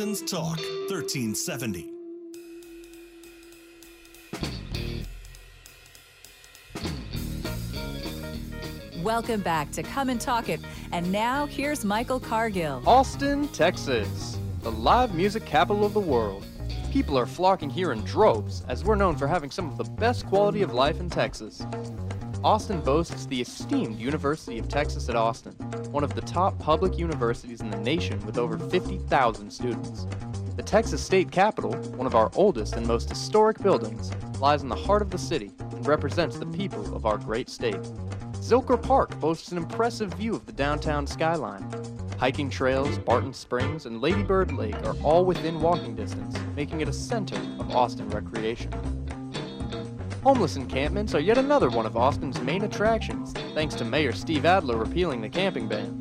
Austin's Talk 1370. Welcome back to Come and Talk It. And now here's Michael Cargill. Austin, Texas, the live music capital of the world. People are flocking here in droves, as we're known for having some of the best quality of life in Texas. Austin boasts the esteemed University of Texas at Austin, one of the top public universities in the nation with over 50,000 students. The Texas State Capitol, one of our oldest and most historic buildings, lies in the heart of the city and represents the people of our great state. Zilker Park boasts an impressive view of the downtown skyline. Hiking trails, Barton Springs, and Lady Bird Lake are all within walking distance, making it a center of Austin recreation. Homeless encampments are yet another one of Austin's main attractions, thanks to Mayor Steve Adler repealing the camping ban.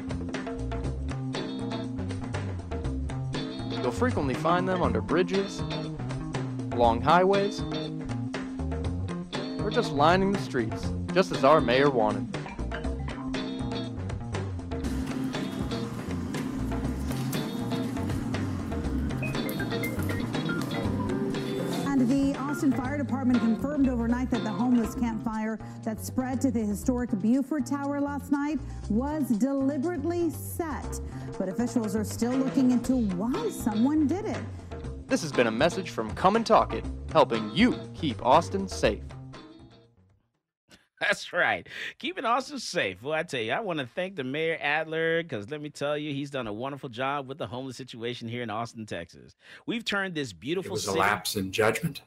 You'll frequently find them under bridges, along highways, or just lining the streets, just as our mayor wanted. Department overnight that the homeless campfire that spread to the historic Buford Tower last night was deliberately set. But officials are still looking into why someone did it. This has been a message from Come and Talk It, helping you keep Austin safe. That's right. Keeping Austin safe. Well, I tell you, I want to thank the Mayor Adler because let me tell you, he's done a wonderful job with the homeless situation here in Austin, Texas. We've turned this beautiful. It beautiful was a lapse in judgment.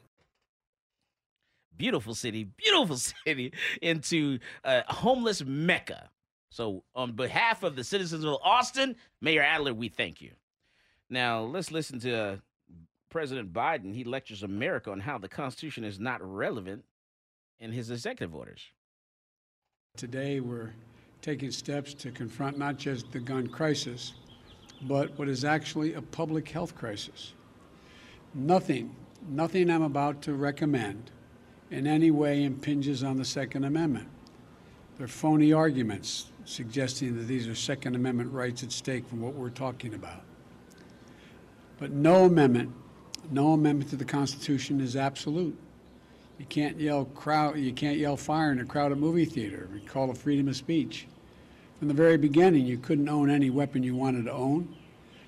Beautiful city, beautiful city into a homeless mecca. So, on behalf of the citizens of Austin, Mayor Adler, we thank you. Now, let's listen to uh, President Biden. He lectures America on how the Constitution is not relevant in his executive orders. Today, we're taking steps to confront not just the gun crisis, but what is actually a public health crisis. Nothing, nothing I'm about to recommend in any way impinges on the Second Amendment. They're phony arguments suggesting that these are Second Amendment rights at stake from what we're talking about. But no amendment no amendment to the Constitution is absolute. You can't yell crowd. You can't yell fire in a crowded movie theater. We call it freedom of speech. From the very beginning, you couldn't own any weapon you wanted to own.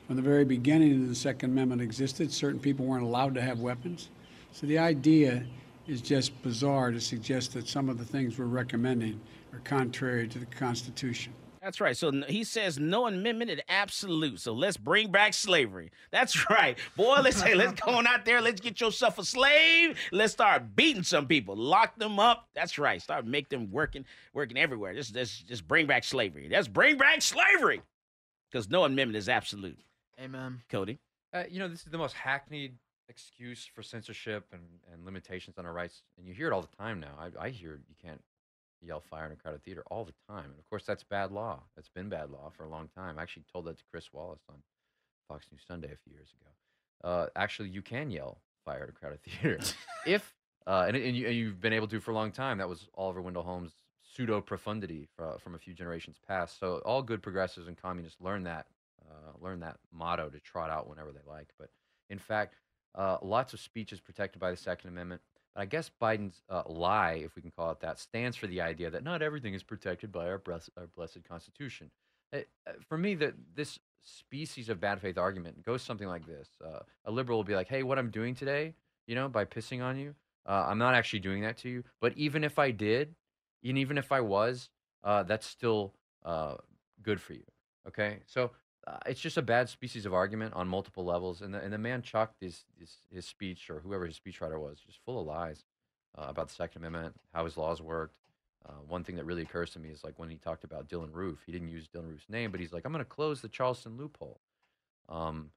From the very beginning, the Second Amendment existed. Certain people weren't allowed to have weapons. So the idea is just bizarre to suggest that some of the things we're recommending are contrary to the Constitution. That's right. So he says no amendment is absolute. So let's bring back slavery. That's right. Boy, let's say, let's go on out there. Let's get yourself a slave. Let's start beating some people. Lock them up. That's right. Start make them working, working everywhere. Just, just, just bring back slavery. Let's bring back slavery. Because no amendment is absolute. Amen. Cody. Uh, you know, this is the most hackneyed excuse for censorship and, and limitations on our rights. And you hear it all the time now. I, I hear you can't yell fire in a crowded theater all the time. And of course, that's bad law. That's been bad law for a long time. I actually told that to Chris Wallace on Fox News Sunday a few years ago. Uh, actually, you can yell fire at a crowded theater if, uh, and, and, you, you've been able to for a long time. That was Oliver Wendell Holmes' pseudo profundity uh, from a few generations past. So all good progressives and communists learn that uh, learn that motto to trot out whenever they like. But in fact, uh, lots of speech is protected by the Second Amendment. But I guess Biden's uh, lie, if we can call it that, stands for the idea that not everything is protected by our, bless- our blessed Constitution. It, uh, for me, that this species of bad faith argument goes something like this: uh, A liberal will be like, "Hey, what I'm doing today, you know, by pissing on you, uh, I'm not actually doing that to you. But even if I did, and even if I was, uh, that's still uh, good for you." Okay, so uh, it's just a bad species of argument on multiple levels. And the, and the man chalked his, his, his speech, or whoever his speechwriter was, just full of lies uh, about the Second Amendment, how his laws worked. Uh, one thing that really occurs to me is like when he talked about Dylann Roof, he didn't use Dylann Roof's name, but he's like, I'm going to close the Charleston loophole. Um,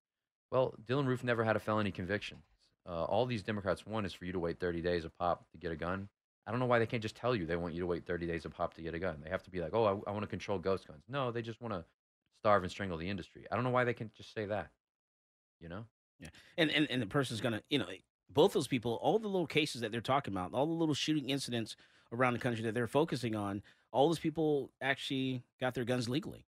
well, Dylann Roof never had a felony conviction. Uh, all these Democrats want is for you to wait 30 days a pop to get a gun. I don't know why they can't just tell you they want you to wait 30 days a pop to get a gun. They have to be like, oh, I, I want to control ghost guns. No, they just want to starve and strangle the industry. I don't know why they can't just say that. You know? Yeah. And, and and the person's gonna, you know, both those people, all the little cases that they're talking about, all the little shooting incidents around the country that they're focusing on, all those people actually got their guns legally.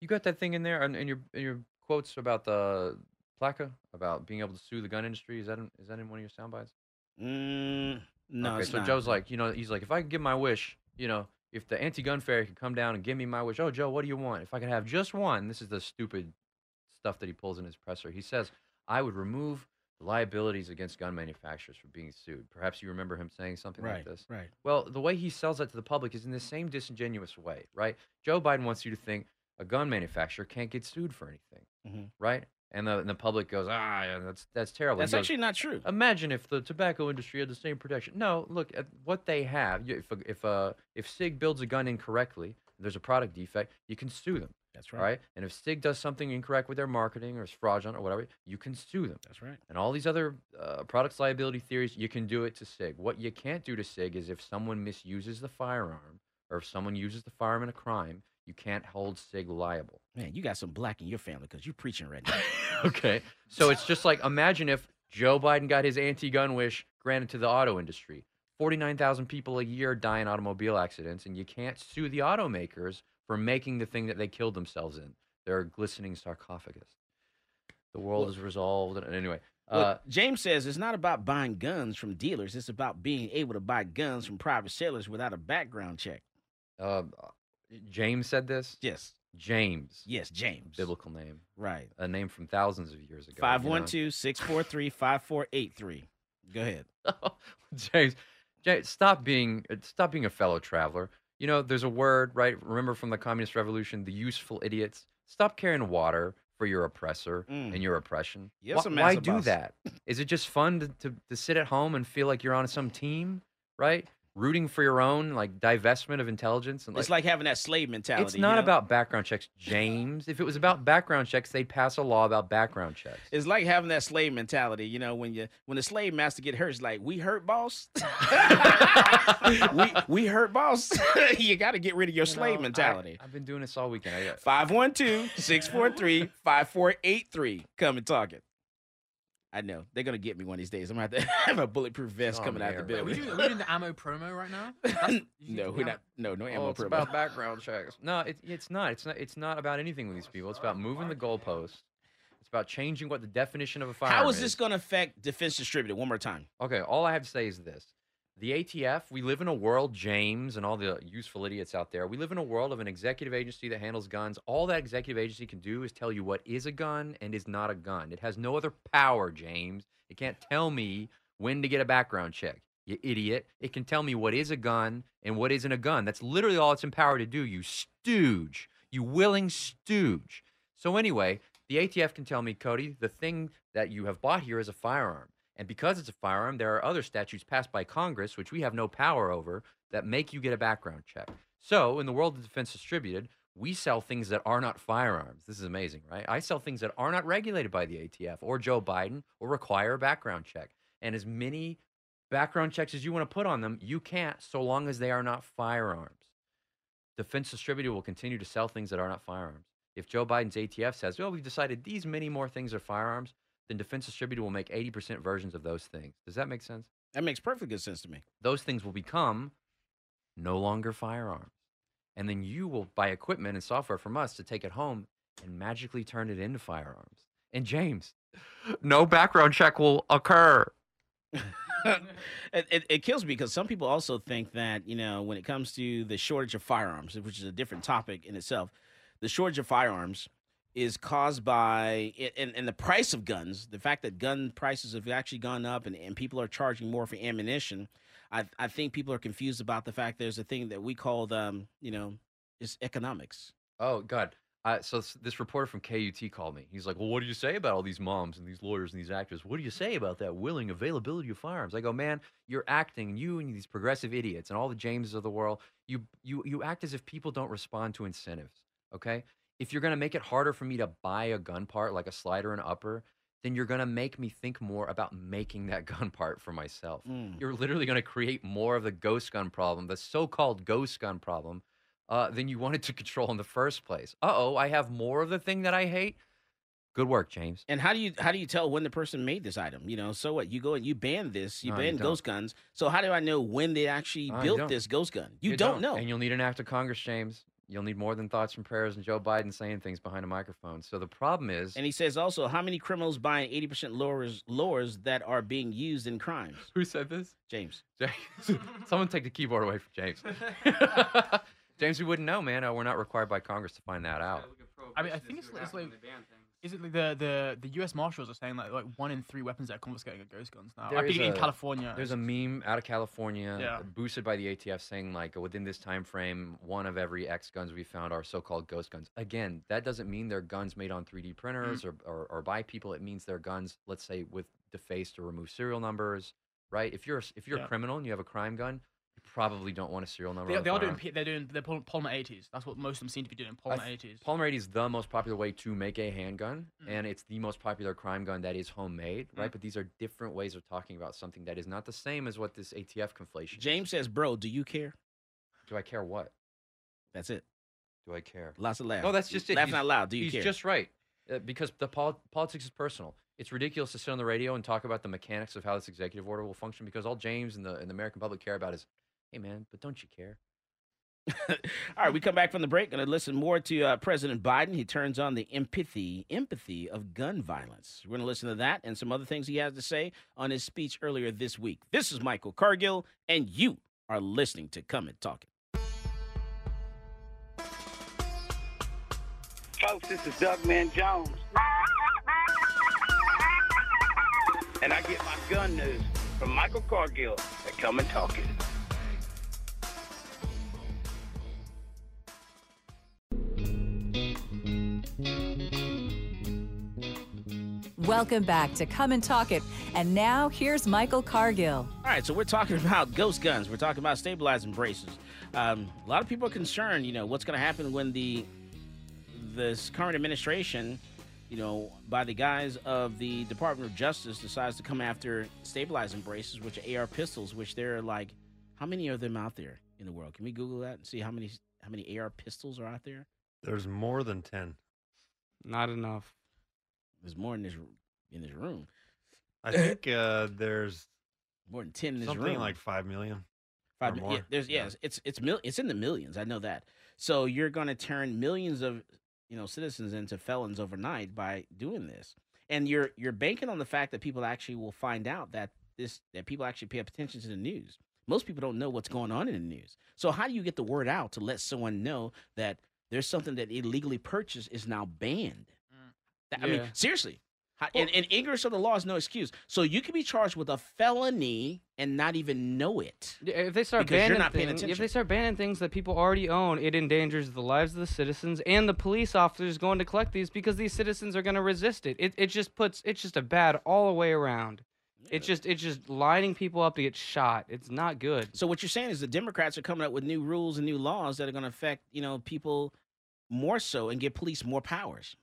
You got that thing in there in your in your quotes about the PLCAA about being able to sue the gun industry. Is that in, is that in one of your sound bites? Mm, no, Okay, so not. Joe's like, you know, he's like, if I could get my wish, you know, if the anti-gun fairy could come down and give me my wish, oh Joe, what do you want? If I could have just one, this is the stupid stuff that he pulls in his presser. He says, I would remove the liabilities against gun manufacturers for being sued. Perhaps you remember him saying something like this. right. Well, the way he sells that to the public is in the same disingenuous way, right? Joe Biden wants you to think a gun manufacturer can't get sued for anything, Mhm. right? And the, and the public goes, ah, yeah, that's that's terrible. That's goes, actually not true. Imagine if the tobacco industry had the same protection. No, look at what they have. If a, if uh if Sig builds a gun incorrectly, there's a product defect, you can sue them. That's right. right. And if Sig does something incorrect with their marketing or is fraudulent or whatever, you can sue them. That's right. And all these other uh, products liability theories, you can do it to Sig. What you can't do to Sig is if someone misuses the firearm or if someone uses the firearm in a crime, you can't hold Sig liable. Man, you got some black in your family because you're preaching right now. Okay. So it's just like imagine if Joe Biden got his anti gun wish granted to the auto industry. 49,000 people a year die in automobile accidents, and you can't sue the automakers for making the thing that they killed themselves in their glistening sarcophagus. The world Well- is resolved. And anyway, Well, uh, James says it's not about buying guns from dealers. It's about being able to buy guns from private sellers without a background check. uh, James said this. Yes. James. Yes, James. Biblical name. Right. A name from thousands of years ago. you 512 643 5483. Go ahead. James, James, stop being stop being a fellow traveler. You know, there's a word, right? Remember from the communist revolution, the useful idiots. Stop carrying water for your oppressor Mm. and your oppression. Yes, Why- why do that? Is it just fun to, to, to sit at home and feel like you're on some team, right? Rooting for your own like divestment of intelligence and like, It's like having that slave mentality. it's you not know? about background checks, James. if it was about background checks, they'd pass a law about background checks. It's like having that slave mentality, you know, when you when the slave master get hurt, it's like we hurt, boss. we we hurt, boss. you got to get rid of your You slave know, mentality. I've been doing this all weekend. I got, 512 643 5483. Come and talk it. I know. They're going to get me one of these days. I'm going to have to have a bulletproof vest Oh, coming out man. the Are we, building. doing, are we doing the ammo promo right now? That's- no, we're not. No, no ammo Oh, it's promo. about background checks. No, it, it's not. It's not. It's not about anything with these people. It's about moving the goalposts. It's about changing what the definition of a firearm How is this going to affect Defense Distributed? One more time. Okay, all I have to say is this. The ATF, we live in a world, James, and all the useful idiots out there. We live in a world of an executive agency that handles guns. All that executive agency can do is tell you what is a gun and is not a gun. It has no other power, James. It can't tell me when to get a background check, you idiot. It can tell me what is a gun and what isn't a gun. That's literally all it's empowered to do, you stooge, you willing stooge. So, anyway, the ATF can tell me, Cody, the thing that you have bought here is a firearm. And because it's a firearm, there are other statutes passed by Congress, which we have no power over, that make you get a background check. So, in the world of defense distributed, we sell things that are not firearms. This is amazing, right? I sell things that are not regulated by the ATF or Joe Biden or require a background check. And as many background checks as you want to put on them, you can't so long as they are not firearms. Defense Distributed will continue to sell things that are not firearms. If Joe Biden's ATF says, well, we've decided these many more things are firearms, then Defense Distributed will make 80% versions of those things. Does that make sense? That makes perfect good sense to me. Those things will become no longer firearms. And then you will buy equipment and software from us to take it home and magically turn it into firearms. And James, no background check will occur. it, it, it kills me because some people also think that you know when it comes to the shortage of firearms, which is a different topic in itself, the shortage of firearms is caused by and, and the price of guns, the fact that gun prices have actually gone up and, and people are charging more for ammunition. I, I think people are confused about the fact there's a thing that we call um, you know, is economics. Oh God. Uh, so this reporter from KUT called me. He's like, "Well, what do you say about all these moms and these lawyers and these actors? What do you say about that willing availability of firearms?" I go, "Man, you're acting. You and these progressive idiots and all the Jameses of the world. You you you act as if people don't respond to incentives. Okay, if you're gonna make it harder for me to buy a gun part like a slider and upper." Then you're gonna make me think more about making that gun part for myself. Mm. You're literally gonna create more of the ghost gun problem, the so-called ghost gun problem, uh, than you wanted to control in the first place. Uh oh, I have more of the thing that I hate. Good work, James. And how do you how do you tell when the person made this item? You know, so what? You go and you ban this, you No, ban don't. ghost guns. So how do I know when they actually No, built this ghost gun? You, don't, know. And you'll need an act of Congress, James. You'll need more than thoughts and prayers and Joe Biden saying things behind a microphone. So the problem is, And he says also, how many criminals buying eighty percent lowers lowers that are being used in crimes? Who said this? James. James, someone take the keyboard away from James. James, we wouldn't know, man. Uh, we're not required by Congress to find that out. I mean, I think it's, it's like, is it like the, the the U.S. Marshals are saying like like one in three weapons that are confiscating are ghost guns now? There I think in California. There's a meme out of California, Yeah. boosted by the ATF, saying like within this time frame, one of every X guns we found are so-called ghost guns. Again, that doesn't mean they're guns made on 3D printers mm. or, or or by people. It means they're guns, let's say, with defaced or removed serial numbers. Right? If you're if you're Yeah. a criminal and you have a crime gun, probably don't want a serial number. They, they the are doing. firearm. P- They're doing. They're pol- Polymer80s. That's what most of them seem to be doing. Polymer th- 80s. Polymer80 is the most popular way to make a handgun, Mm. and it's the most popular crime gun that is homemade, right? Mm. But these are different ways of talking about something that is not the same as what this ATF conflation. James says, "Bro, do you care?" Do I care what? That's it. Do I care? Lots of laughs. No, that's just it. Laughing He's- out loud. Do you he's care? just right. Uh, because the pol- politics is personal. It's ridiculous to sit on the radio and talk about the mechanics of how this executive order will function because all James and the, and the American public care about is, hey, man, but don't you care? All right, we come back from the break. Going to listen more to uh, President Biden. He turns on the empathy, empathy of gun violence. We're going to listen to that and some other things he has to say on his speech earlier this week. This is Michael Cargill, and you are listening to Come and Talk It. Folks, this is Doug Man Jones. And I get my gun news from Michael Cargill at Come and Talk It. Welcome back to Come and Talk It. And now here's Michael Cargill. All right, so we're talking about ghost guns. We're talking about stabilizing braces. Um, a lot of people are concerned. You know, what's going to happen when the this current administration, you know, by the guise of the Department of Justice, decides to come after stabilizing braces, which are AR pistols, which there are like, how many of them out there in the world? Can we Google that and see how many how many AR pistols are out there? There's more than 10. Not enough. There's more in this in this room. I think uh, there's More than ten in this something room. like 5 million. Five or more. yeah, there's yes, it's it's mil- it's in the millions. I know that. So you're going to turn millions of you know citizens into felons overnight by doing this, and you're you're banking on the fact that people actually will find out that this that people actually pay attention to the news. Most people don't know what's going on in the news. So how do you get the word out to let someone know that there's something that illegally purchased is now banned? That- I mean, seriously. How- and, and ignorance of the law is no excuse. So you can be charged with a felony and not even know it. If they start banning things, if they start banning things that people already own, it endangers the lives of the citizens and the police officers going to collect these because these citizens are going to resist it. It it just puts it's just a bad all the way around. It's just it's just lining people up to get shot. It's not good. So what you're saying is the Democrats are coming up with new rules and new laws that are going to affect you know people more so and give police more powers.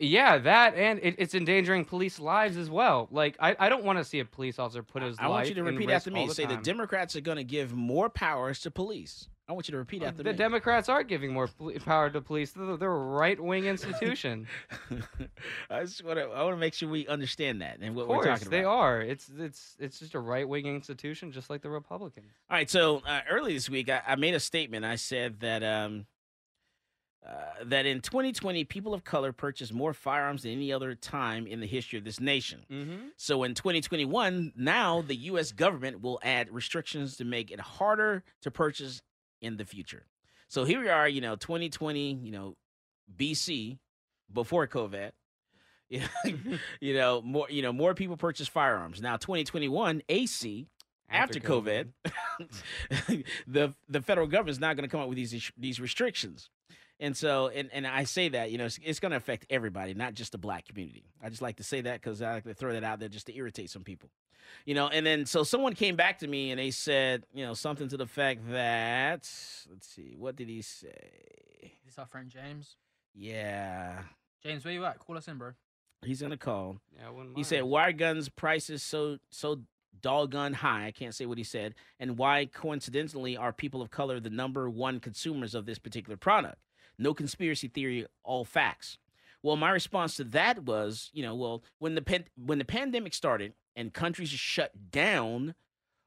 Yeah, that and it, it's endangering police lives as well. Like I, I don't want to see a police officer put his I life I want you to repeat after me. the Say the. Democrats are going to give more powers to police. I want you to repeat after the me. The Democrats are giving more power to police. They're, they're a right wing institution. I just want to I want to make sure we understand that and what of we're talking about. they are. It's it's it's just a right wing institution, just like the Republicans. All right. So uh, early this week, I, I made a statement. I said that um, uh, that in 2020, people of color purchased more firearms than any other time in the history of this nation. Mm-hmm. So in 2021, now the U.S. government will add restrictions to make it harder to purchase in the future. So here we are, you know, 2020, you know, BC, before COVID. you know, more you know, more people purchase firearms. Now 2021 AC after, After COVID, the the federal government is not going to come up with these these restrictions. And so, and, and I say that, you know, it's, it's going to affect everybody, not just the black community. I just like to say that because I like to throw that out there just to irritate some people, you know. And then, so someone came back to me and they said, you know, something to the fact that, let's see, what did he say? This our friend James. Yeah, James, where you at? Call us in, bro. he's gonna call. Yeah, I wouldn't He said, "Why are guns prices so so doggone high?" I can't say what he said, and why coincidentally are people of color the number one consumers of this particular product? No conspiracy theory, all facts. Well, my response to that was, you know, well, when the pan- when the pandemic started and countries shut down,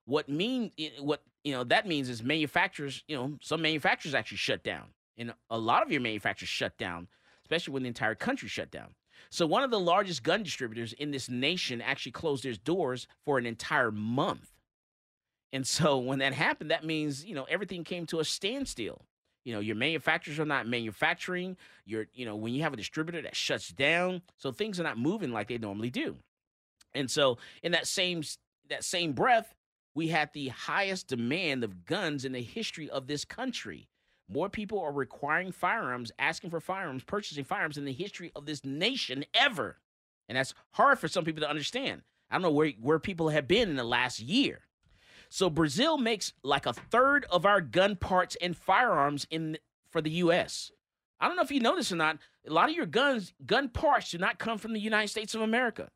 what mean what you know that means is manufacturers, you know, some manufacturers actually shut down, and a lot of your manufacturers shut down, especially when the entire country shut down. So one of the largest gun distributors in this nation actually closed their doors for an entire month. And so when that happened, that means, you know, everything came to a standstill. You know, your manufacturers are not manufacturing. You're, you know, when you have a distributor that shuts down, so things are not moving like they normally do. And so in that same that same breath, we had the highest demand of guns in the history of this country. More people are requiring firearms, asking for firearms, purchasing firearms in the history of this nation ever. And that's hard for some people to understand. I don't know where, where people have been in the last year. So Brazil makes like a third of our gun parts and firearms in for the US. I don't know if you know this or not. A lot of your guns, gun parts do not come from the United States of America.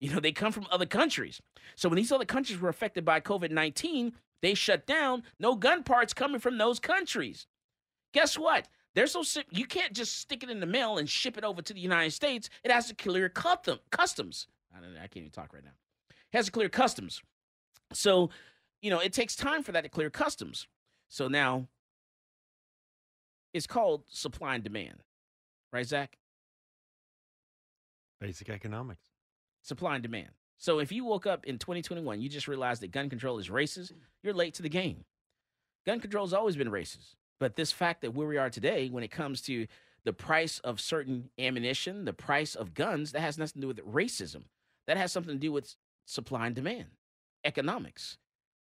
You know, they come from other countries. So when these other countries were affected by COVID 19, they shut down. No gun parts coming from those countries. Guess what? They're so. You can't just stick it in the mail and ship it over to the United States. It has to clear custom, customs. I, I can't even talk right now. It has to clear customs. So, you know, it takes time for that to clear customs. So now it's called supply and demand. Right, Zach? Basic economics. supply and demand. So if you woke up in 2021, you just realized that gun control is racist, you're late to the game. Gun control has always been racist. But this fact that where we are today, when it comes to the price of certain ammunition, the price of guns, that has nothing to do with racism. That has something to do with supply and demand, economics.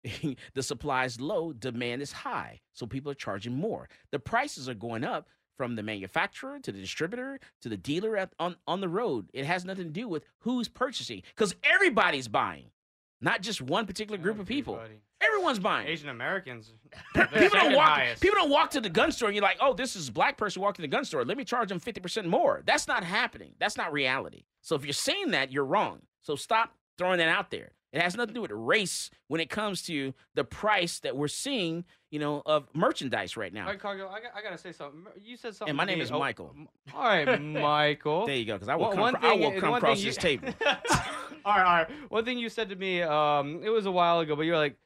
the supply is low, demand is high. So people are charging more. The prices are going up from the manufacturer to the distributor to the dealer at, on, on the road. It has nothing to do with who's purchasing because everybody's buying, not just one particular group of people. Everyone's buying. Asian Americans. people don't walk. People don't walk to the gun store and you're like, oh, this is a black person walking to the gun store. Let me charge them fifty percent more. That's not happening. That's not reality. So if you're saying that, you're wrong. So stop throwing that out there. It has nothing to do with race when it comes to the price that we're seeing, you know, of merchandise right now. All right, Cargill, I, got, I gotta say something. You said something. And my name me- is oh, Michael. All right, Michael. There you go, because I will One- come, one cr- I will come thing across you- this table. all right, all right. One thing you said to me, um, it was a while ago, but you were like,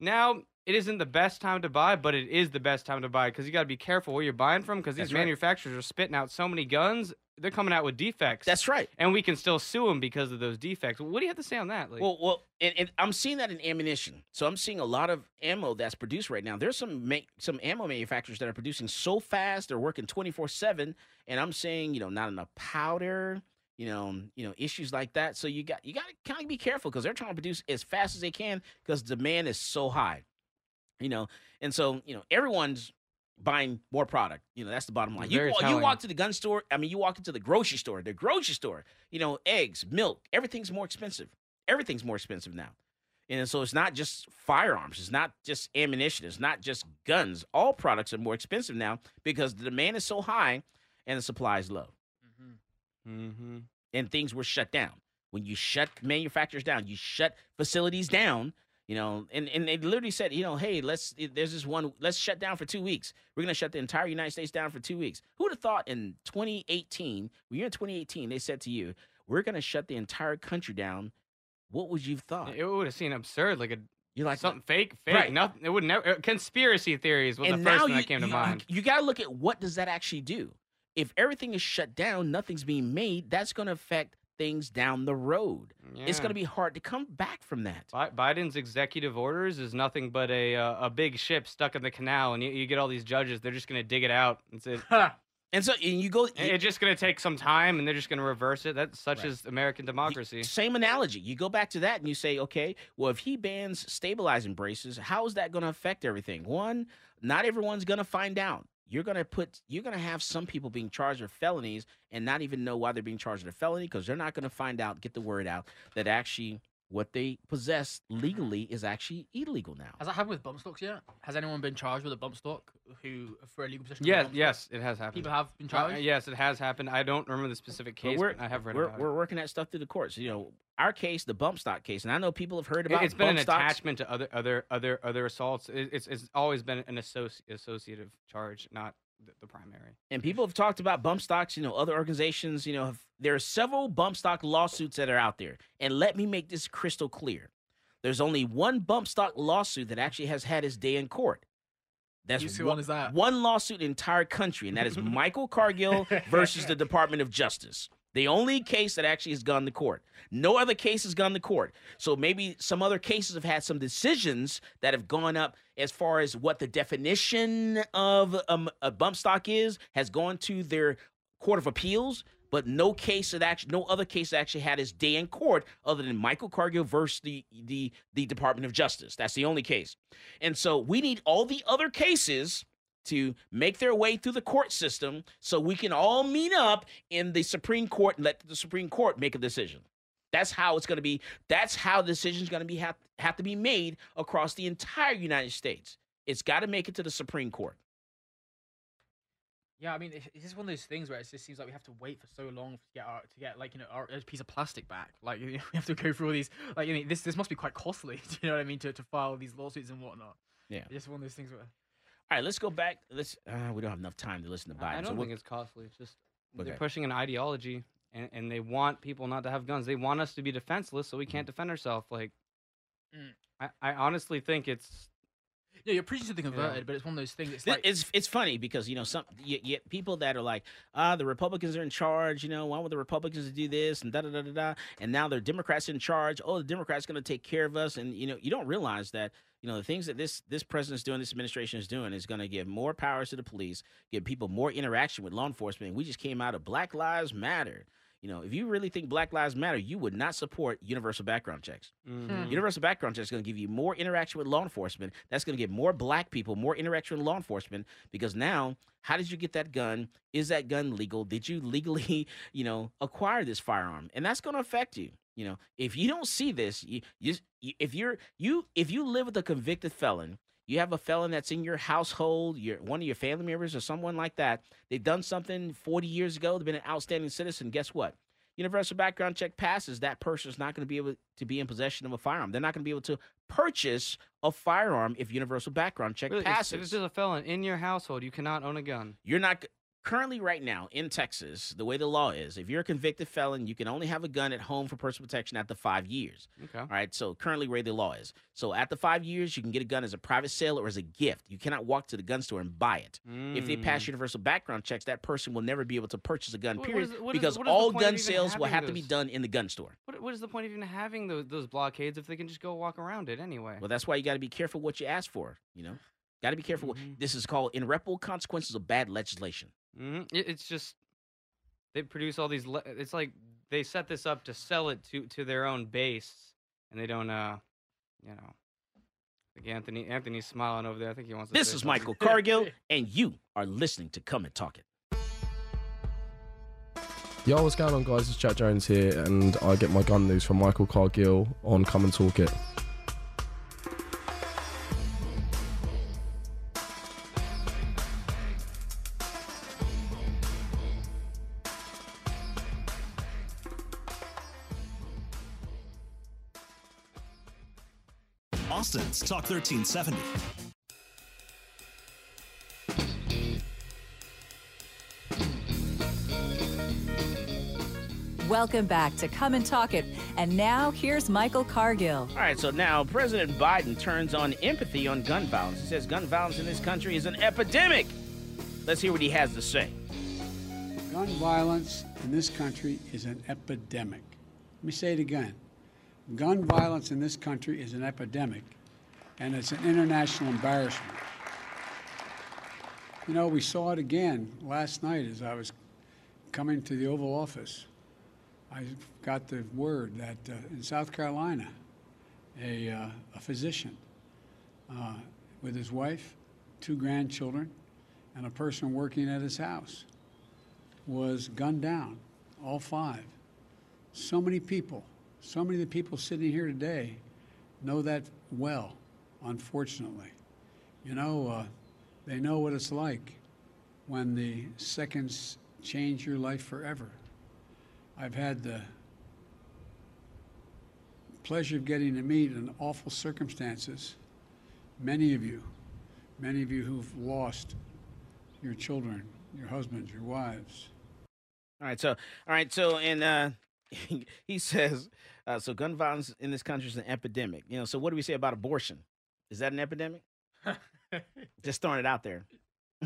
now it isn't the best time to buy, but it is the best time to buy because you got to be careful where you're buying from because these That's right. manufacturers are spitting out so many guns. They're coming out with defects. That's right. And we can still sue them because of those defects. What do you have to say on that? Like, Well, well, and, and I'm seeing that in ammunition. So I'm seeing a lot of ammo that's produced right now. There's some ma- some ammo manufacturers that are producing so fast, they're working 24 seven, and I'm saying, you know, not enough powder. You know, you know issues like that. So you got you got to kind of be careful because they're trying to produce as fast as they can because demand is so high. You know, and so you know everyone's buying more product. You know, that's the bottom line. You you walk to the gun store. I mean, you walk into the grocery store. The grocery store. You know, eggs, milk, everything's more expensive. Everything's more expensive now. And so it's not just firearms. It's not just ammunition. It's not just guns. All products are more expensive now because the demand is so high and the supply is low. mm-hmm. And things were shut down. When you shut manufacturers down, you shut facilities down. You know, and, and they literally said, you know, hey, let's there's this one, let's shut down for two weeks. We're gonna shut the entire United States down for two weeks. Who would have thought in 2018, when you're in 2018, they said to you, we're gonna shut the entire country down. What would you have thought? it would have seemed absurd, like a You're like something fake, fake. Right. Nothing. It would never. uh, Conspiracy theories was and the first thing you, that came to you, mind. You got to look at what does that actually do. If everything is shut down, nothing's being made. That's going to affect things down the road. It's going to be hard to come back from that. Bi- Biden's executive orders is nothing but a uh, a big ship stuck in the canal, and you, you get all these judges. They're just gonna dig it out. That's it. and so and you go. And it's just gonna take some time, and they're just gonna reverse it. That's such Right. is American democracy. Same analogy. You go back to that and you say, okay, well, if he bans stabilizing braces, how is that going to affect everything? One, not everyone's going to find out. You're going to put, you're going to have some people being charged with felonies and not even know why they're being charged with a felony because they're not going to find out, get the word out that actually what they possess legally is actually illegal now. Has that happened with bump stocks yet? Has anyone been charged with a bump stock who for illegal possession? of a Yes, stock? yes, it has happened. People have been Uh, charged. yes, it has happened. I don't remember the specific But case, we're, but I have read we're, about we're it. working that stuff through the courts. You know, our case, the bump stock case, and I know people have heard about It's been an stocks. attachment to other other other other assaults. It- It's it's always been an associ- associative charge, not the, the primary. and people have talked about bump stocks. You know, other organizations. You know, have, there are several bump stock lawsuits that are out there. And let me make this crystal clear: there's only one bump stock lawsuit that actually has had its day in court. That's Whose one, one is that? one lawsuit in the entire country, and that is Michael Cargill versus the Department of Justice. The only case that actually has gone to court. No other case has gone to court. So maybe some other cases have had some decisions that have gone up as far as what the definition of a bump stock is, has gone to their court of appeals. But no case that actually, no other case that actually had its day in court other than Michael Cargill versus the the the Department of Justice. That's the only case. And so we need all the other cases to make their way through the court system so we can all meet up in the Supreme Court and let the Supreme Court make a decision. That's how it's going to be. That's how decision's going to be have, have to be made across the entire United States. It's got to make it to the Supreme Court. Yeah, I mean, it's just one of those things where it just seems like we have to wait for so long to get our to get like you know our a piece of plastic back. Like you know, we have to go through all these like you know, this this must be quite costly. Do you know what I mean to to file these lawsuits and whatnot. Yeah. It's just one of those things where. All right, let's go back. Let's. Uh, we don't have enough time to listen to Biden. I don't we'll- think it's costly. It's just Okay. they're pushing an ideology, and, and they want people not to have guns. They want us to be defenseless, so we can't defend ourselves. Like, Mm. I, I honestly think it's. Yeah, you're preaching to the converted, but it's one of those things. It's like it's it's funny because you know some you, you, people that are like ah the Republicans are in charge you know why would the Republicans do this? and da da da da da and now they're Democrats in charge. Oh the Democrats going to take care of us. And you know you don't realize that you know the things that this this president's doing this administration is doing is going to give more powers to the police give people more interaction with law enforcement. We just came out of Black Lives Matter you know if you really think Black Lives Matter you would not support universal background checks Mhm. Universal background checks is going to give you more interaction with law enforcement. That's going to give more black people more interaction with law enforcement because now, how did you get that gun? Is that gun legal? Did you legally, you know, acquire this firearm? And that's going to affect you. You know, if you don't see this, you, you, you if you're you if you live with a convicted felon, you have a felon that's in your household, your one of your family members or someone like that. They've done something 40 years ago. They've been an outstanding citizen. Guess what? universal background check passes, that person is not going to be able to be in possession of a firearm. They're not going to be able to purchase a firearm if universal background check Really, passes. if it's just a felon in your household, you cannot own a gun. You're not. Currently, right now in Texas, the way the law is, if you're a convicted felon, you can only have a gun at home for personal protection after five years. Okay. All right. So currently, where the law is. So after five years, you can get a gun as a private sale or as a gift. You cannot walk to the gun store and buy it. If they pass Mm. universal background checks, that person will never be able to purchase a gun. What- what Period. is- what is- because is all gun sales will have to be done in the gun store. What, what is the point of even having those, those blockades if they can just go walk around it anyway? Well, that's why you got to be careful what you ask for. You know, got to be careful. Mm-hmm. This is called irreparable consequences of bad legislation. It, it's just they produce all these. Le- it's like they set this up to sell it to to their own base, and they don't. uh You know, I think Anthony Anthony's smiling over there. I think he wants. to This is something. Michael Cargill, and you are listening to Come and Talk It. Yo, what's going on, guys? It's Jack Jones here, and I get my gun news from Michael Cargill on Come and Talk It. Talk 1370. Welcome back to Come and Talk It. And now here's Michael Cargill. All right, so now President Biden turns on empathy on gun violence. He says gun violence in this country is an epidemic. Let's hear what he has to say. Gun violence in this country is an epidemic. Let me say it again. Gun violence in this country is an epidemic, and it's an international embarrassment. You know, we saw it again last night as I was coming to the Oval Office. I got the word that uh, in South Carolina, a, uh, a physician uh, with his wife, two grandchildren, and a person working at his house was gunned down, all five. So many people, so many of the people sitting here today know that well, unfortunately. You know, uh, they know what it's like when the seconds change your life forever. I've had the pleasure of getting to meet in awful circumstances many of you, many of you who've lost your children, your husbands, your wives. All right, so all right, so and uh, he says, uh, so gun violence in this country is an epidemic. You know, so what do we say about abortion? Is that an epidemic? Just throwing it out there.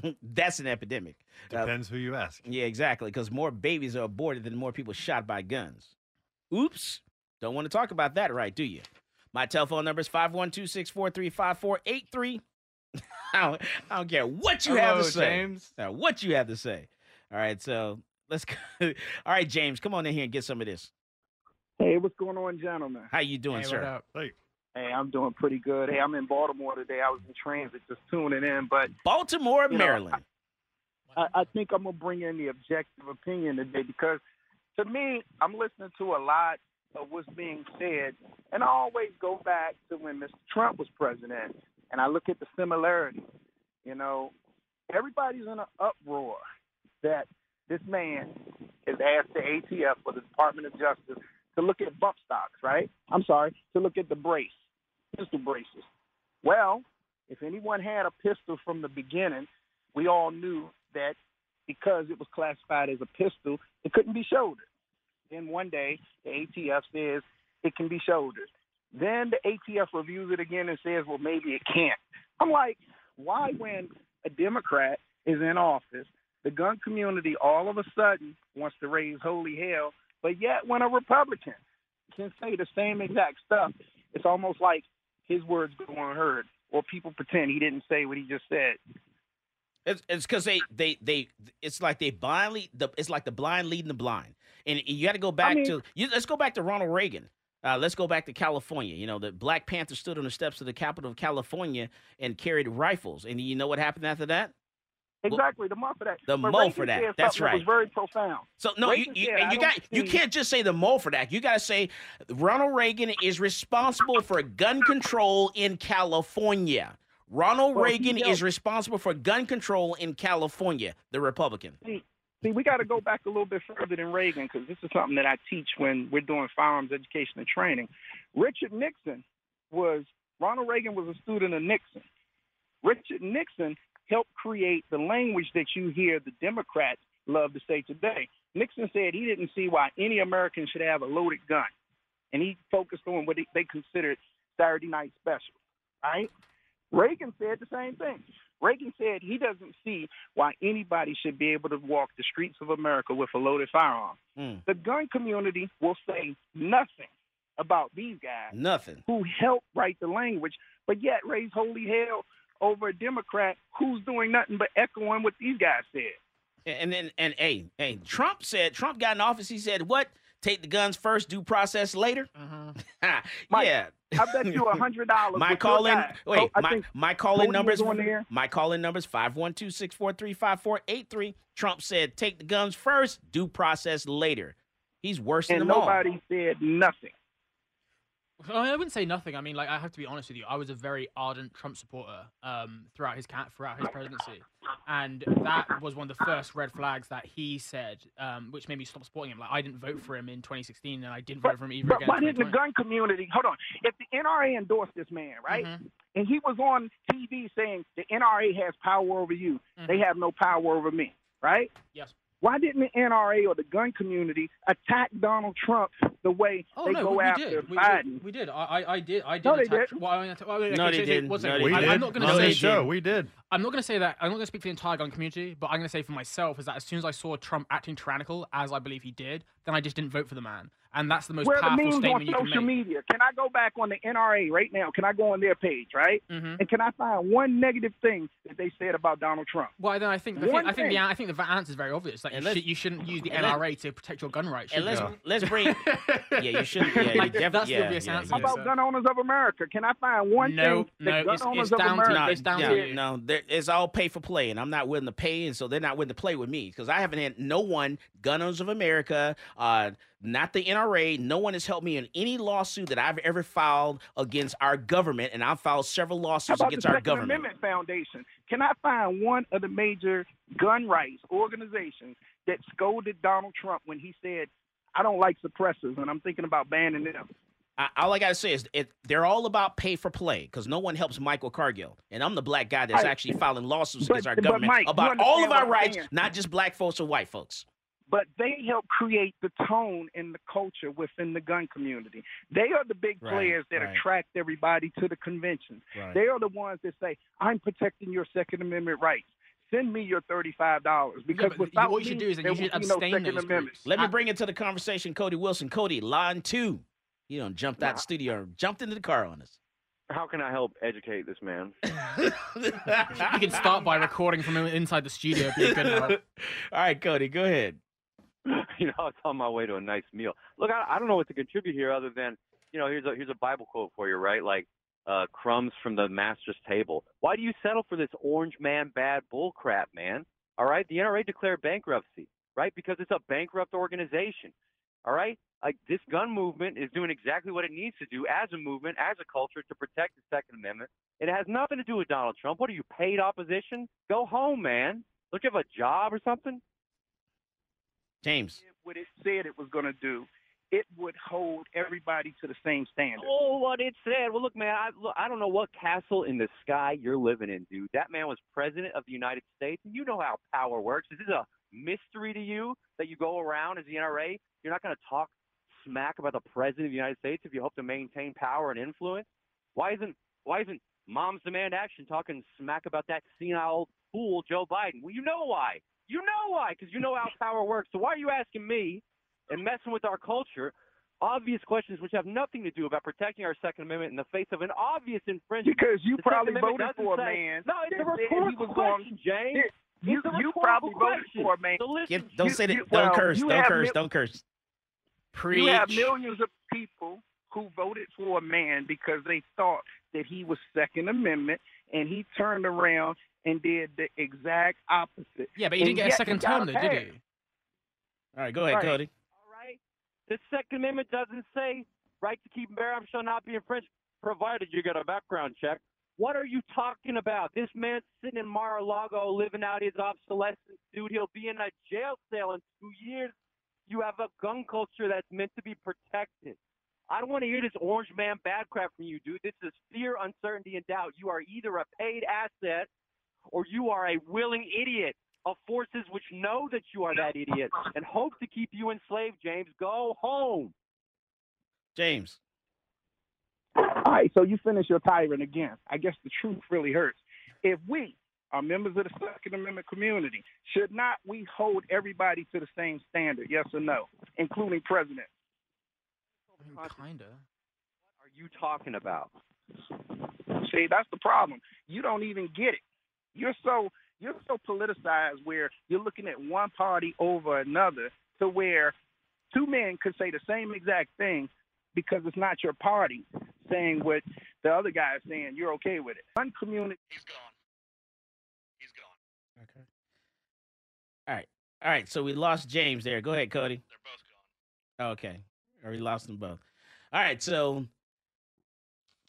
That's an epidemic. Uh, Depends who you ask. yeah, exactly. Because more babies are aborted than more people shot by guns. Oops. Don't want to talk about that, right? Do you? My telephone number is 512 643 5483. I don't care what you have to say. James. Uh, what you have to say. All right, so let's go. All right, James, come on in here and get some of this. Hey, what's going on, gentlemen? How you doing, sir? Hey. Hey, I'm doing pretty good. Hey, I'm in Baltimore today. I was in transit just tuning in, but Baltimore, you know, Maryland. I, I think I'm gonna bring in the objective opinion today because to me, I'm listening to a lot of what's being said, and I always go back to when Mr. Trump was president, and I look at the similarities. You know, everybody's in an uproar that this man has asked the ATF or the Department of Justice to look at bump stocks, right? I'm sorry, to look at the brace, pistol braces. Well, if anyone had a pistol from the beginning, we all knew that because it was classified as a pistol, it couldn't be shouldered. Then one day, the ATF says it can be shouldered. Then the ATF reviews it again and says, well, maybe it can't. I'm like, why, when a Democrat is in office, the gun community all of a sudden wants to raise holy hell, but yet when a Republican can say the same exact stuff, it's almost like his words go unheard, or people pretend he didn't say what he just said. It's it's because they they they it's like they blindly the it's like the blind leading the blind, and you got to go back mean- to you, let's go back to Ronald Reagan. Uh, let's go back to California. You know, the Black Panther stood on the steps of the Capitol of California and carried rifles, and you know what happened after that? Exactly, the Mulford Act. The But Reagan for that. That's something that right. was very profound. So no, you, Reagan you, said, and you got you can't just say the Mulford Act. You got to say Ronald Reagan is responsible for gun control in California. Ronald Well, Reagan is responsible for gun control in California. The Republican. See, see, we got to go back a little bit further than Reagan because this is something that I teach when we're doing firearms education and training. Richard Nixon was Ronald Reagan was a student of Nixon. Richard Nixon helped create the language that you hear the Democrats love to say today. Nixon said he didn't see why any American should have a loaded gun, and he focused on what they considered Saturday night special, right? Reagan said the same thing. Reagan said he doesn't see why anybody should be able to walk the streets of America with a loaded firearm. Mm. The gun community will say nothing about these guys Nothing. who helped write the language, but yet raise holy hell over a Democrat who's doing nothing but echoing what these guys said. And then and hey, hey, Trump said Trump got in office. He said what? Take the guns first, due process later. Mm-hmm. yeah. I bet you a hundred dollars. My with call in, guy. wait, Oh, my think my call in numbers was on there. my call in numbers 512-643-5483. Trump said take the guns first, due process later. He's worse than and them all. nobody said nothing. I, mean, I wouldn't say nothing. I mean, like I have to be honest with you. I was a very ardent Trump supporter um, throughout his ca- throughout his presidency, and that was one of the first red flags that he said, um, which made me stop supporting him. Like I didn't vote for him in 2016, and I didn't vote for him either But again. why in didn't the gun community hold on? If the NRA endorsed this man, right, Mm-hmm. and he was on TV saying the NRA has power over you, they have no power over me, right? Mm-hmm. Yes. Why didn't the NRA or the gun community attack Donald Trump the way Oh they no, go we, we after did. We, Biden? we, we did. I, I, I did. I did. No, they attack, didn't. Well, I, well, okay, No, they didn't. No, second. they I, didn't. I'm not going to No, say they we did. I'm not going to say that. I'm not going to speak for the entire gun community, but I'm going to say for myself is that as soon as I saw Trump acting tyrannical, as I believe he did, then I just didn't vote for the man, and that's the most Where are the powerful memes on statement you can social make. media? Can I go back on the NRA right now? Can I go on their page, right? Mhm. And can I find one negative thing that they said about Donald Trump? Well, then I think the One thing, I think the. I think the answer is very obvious. Like you, And should, you shouldn't use the and NRA to protect your gun rights. And let's you? let's bring yeah, you shouldn't yeah, you Like, def- that's the yeah, obvious yeah, answer. How about gun owners of America? Can I find one No, thing that no, gun it's- owners it's of down to- America? No, it's down yeah, to you. no, it's all pay for play, and I'm not willing to pay, and so they're not willing to play with me because I haven't had no one, Gun Owners of America, uh, not the NRA, no one has helped me in any lawsuit that I've ever filed against our government, and I've filed several lawsuits against the our government. Amendment Foundation? Can I find one of the major gun rights organizations that scolded Donald Trump when he said, "I don't like suppressors," and I'm thinking about banning them? I, all I gotta say is it, they're all about pay for play because no one helps Michael Cargill, and I'm the black guy that's Right. actually filing lawsuits But- against our government Mike, about all of our rights, not just black folks or white folks. But they help create the tone and the culture within the gun community. They are the big Right, players that right. attract everybody to the convention. Right. They are the ones that say, "I'm protecting your Second Amendment rights." Send me your thirty-five dollars because but without what you should do is you should will be no abstain Second those Amendment. groups. Let me I- bring into the conversation Cody Wilson. Cody, line two. You don't jump out the studio, jumped into the car on us. How can I help educate this man? You can start by recording from inside the studio. If you're good. All right, Cody, go ahead. you know, I was on my way to a nice meal. Look, I, I don't know what to contribute here other than, you know, here's a here's a Bible quote for you, right? Like uh, crumbs from the master's table. Why do you settle for this orange man bad bull crap, man? All right, the NRA declared bankruptcy, right? Because it's a bankrupt organization. All right, like this gun movement is doing exactly what it needs to do as a movement, as a culture to protect the Second Amendment. It has nothing to do with Donald Trump. What are you paid opposition? Go home, man. Don't you have a job or something? James. What it said it was going to do, it would hold everybody to the same standard. Oh, what it said. Well, look, man, I, look, I don't know what castle in the sky you're living in, dude. That man was president of the United States, and you know how power works. Is this a mystery to you that you go around as the NRA? You're not going to talk smack about the president of the United States if you hope to maintain power and influence. Why isn't Why isn't Moms Demand Action talking smack about that senile fool Joe Biden? Well, you know why. You know why, because you know how power works. So why are you asking me and messing with our culture obvious questions which have nothing to do about protecting our Second Amendment in the face of an obvious infringement? Because you The probably voted for a say- man No, it's a that he rhetorical was going- question, James. You, It's a you rhetorical probably voted question. for a man. So listen, Get- don't You- say that. you- don't well, curse. Don't curse. mil- don't curse. You have millions of people who voted for a man because they thought that he was Second Amendment, and he turned around and did the exact opposite. Yeah, but he didn't get a second term, though, did he? All right, go ahead, Right. Cody. All right. The Second Amendment doesn't say right to keep and bear arms shall not be infringed, provided you get a background check. What are you talking about? This man's sitting in Mar-a-Lago living out his obsolescence, dude. He'll be in a jail cell in two years. You have a gun culture that's meant to be protected. I don't want to hear this orange man bad crap from you, dude. This is fear, uncertainty, and doubt. You are either a paid asset or you are a willing idiot of forces which know that you are that idiot and hope to keep you enslaved, James. Go home. James. All right, so you finish your tyrant again. I guess the truth really hurts. If we are members of the Second Amendment community, should not we hold everybody to the same standard? Yes or no, including president? Kinda. What are you talking about? See, that's the problem. You don't even get it. You're so you're so politicized where you're looking at one party over another to where two men could say the same exact thing because it's not your party saying what the other guy is saying. You're okay with it. One community. He's gone. He's gone. Okay. All right. All right. So we lost James there. Go ahead, Cody. They're both gone. Okay. Or we lost them both. All right. So,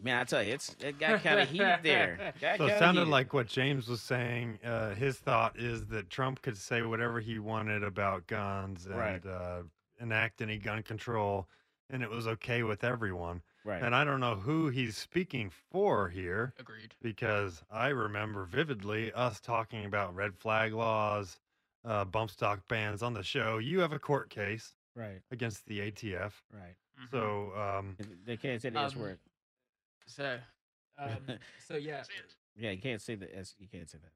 man, I tell you, it's it got kind of heated there. Got So it sounded heated. like what James was saying. Uh, his thought is that Trump could say whatever he wanted about guns and Right. uh, enact any gun control, and it was okay with everyone. Right. And I don't know who he's speaking for here. Agreed. Because I remember vividly us talking about red flag laws, uh, bump stock bans on the show. You have a court case Right. against the ATF. Right. So um, They can't say the S Um, word. So, um, so yeah. Yeah, you can't say that. S. You can't say that.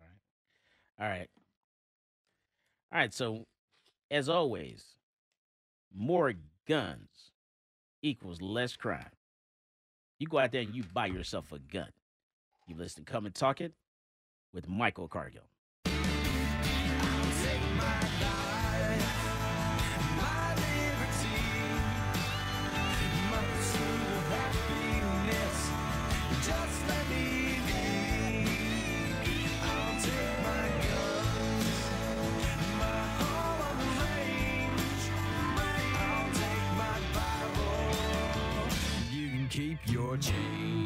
All right. All right. All right. So, as always, more guns equals less crime. You go out there and you buy yourself a gun. You listen, come and talk it with Michael Cargill. Keep your change.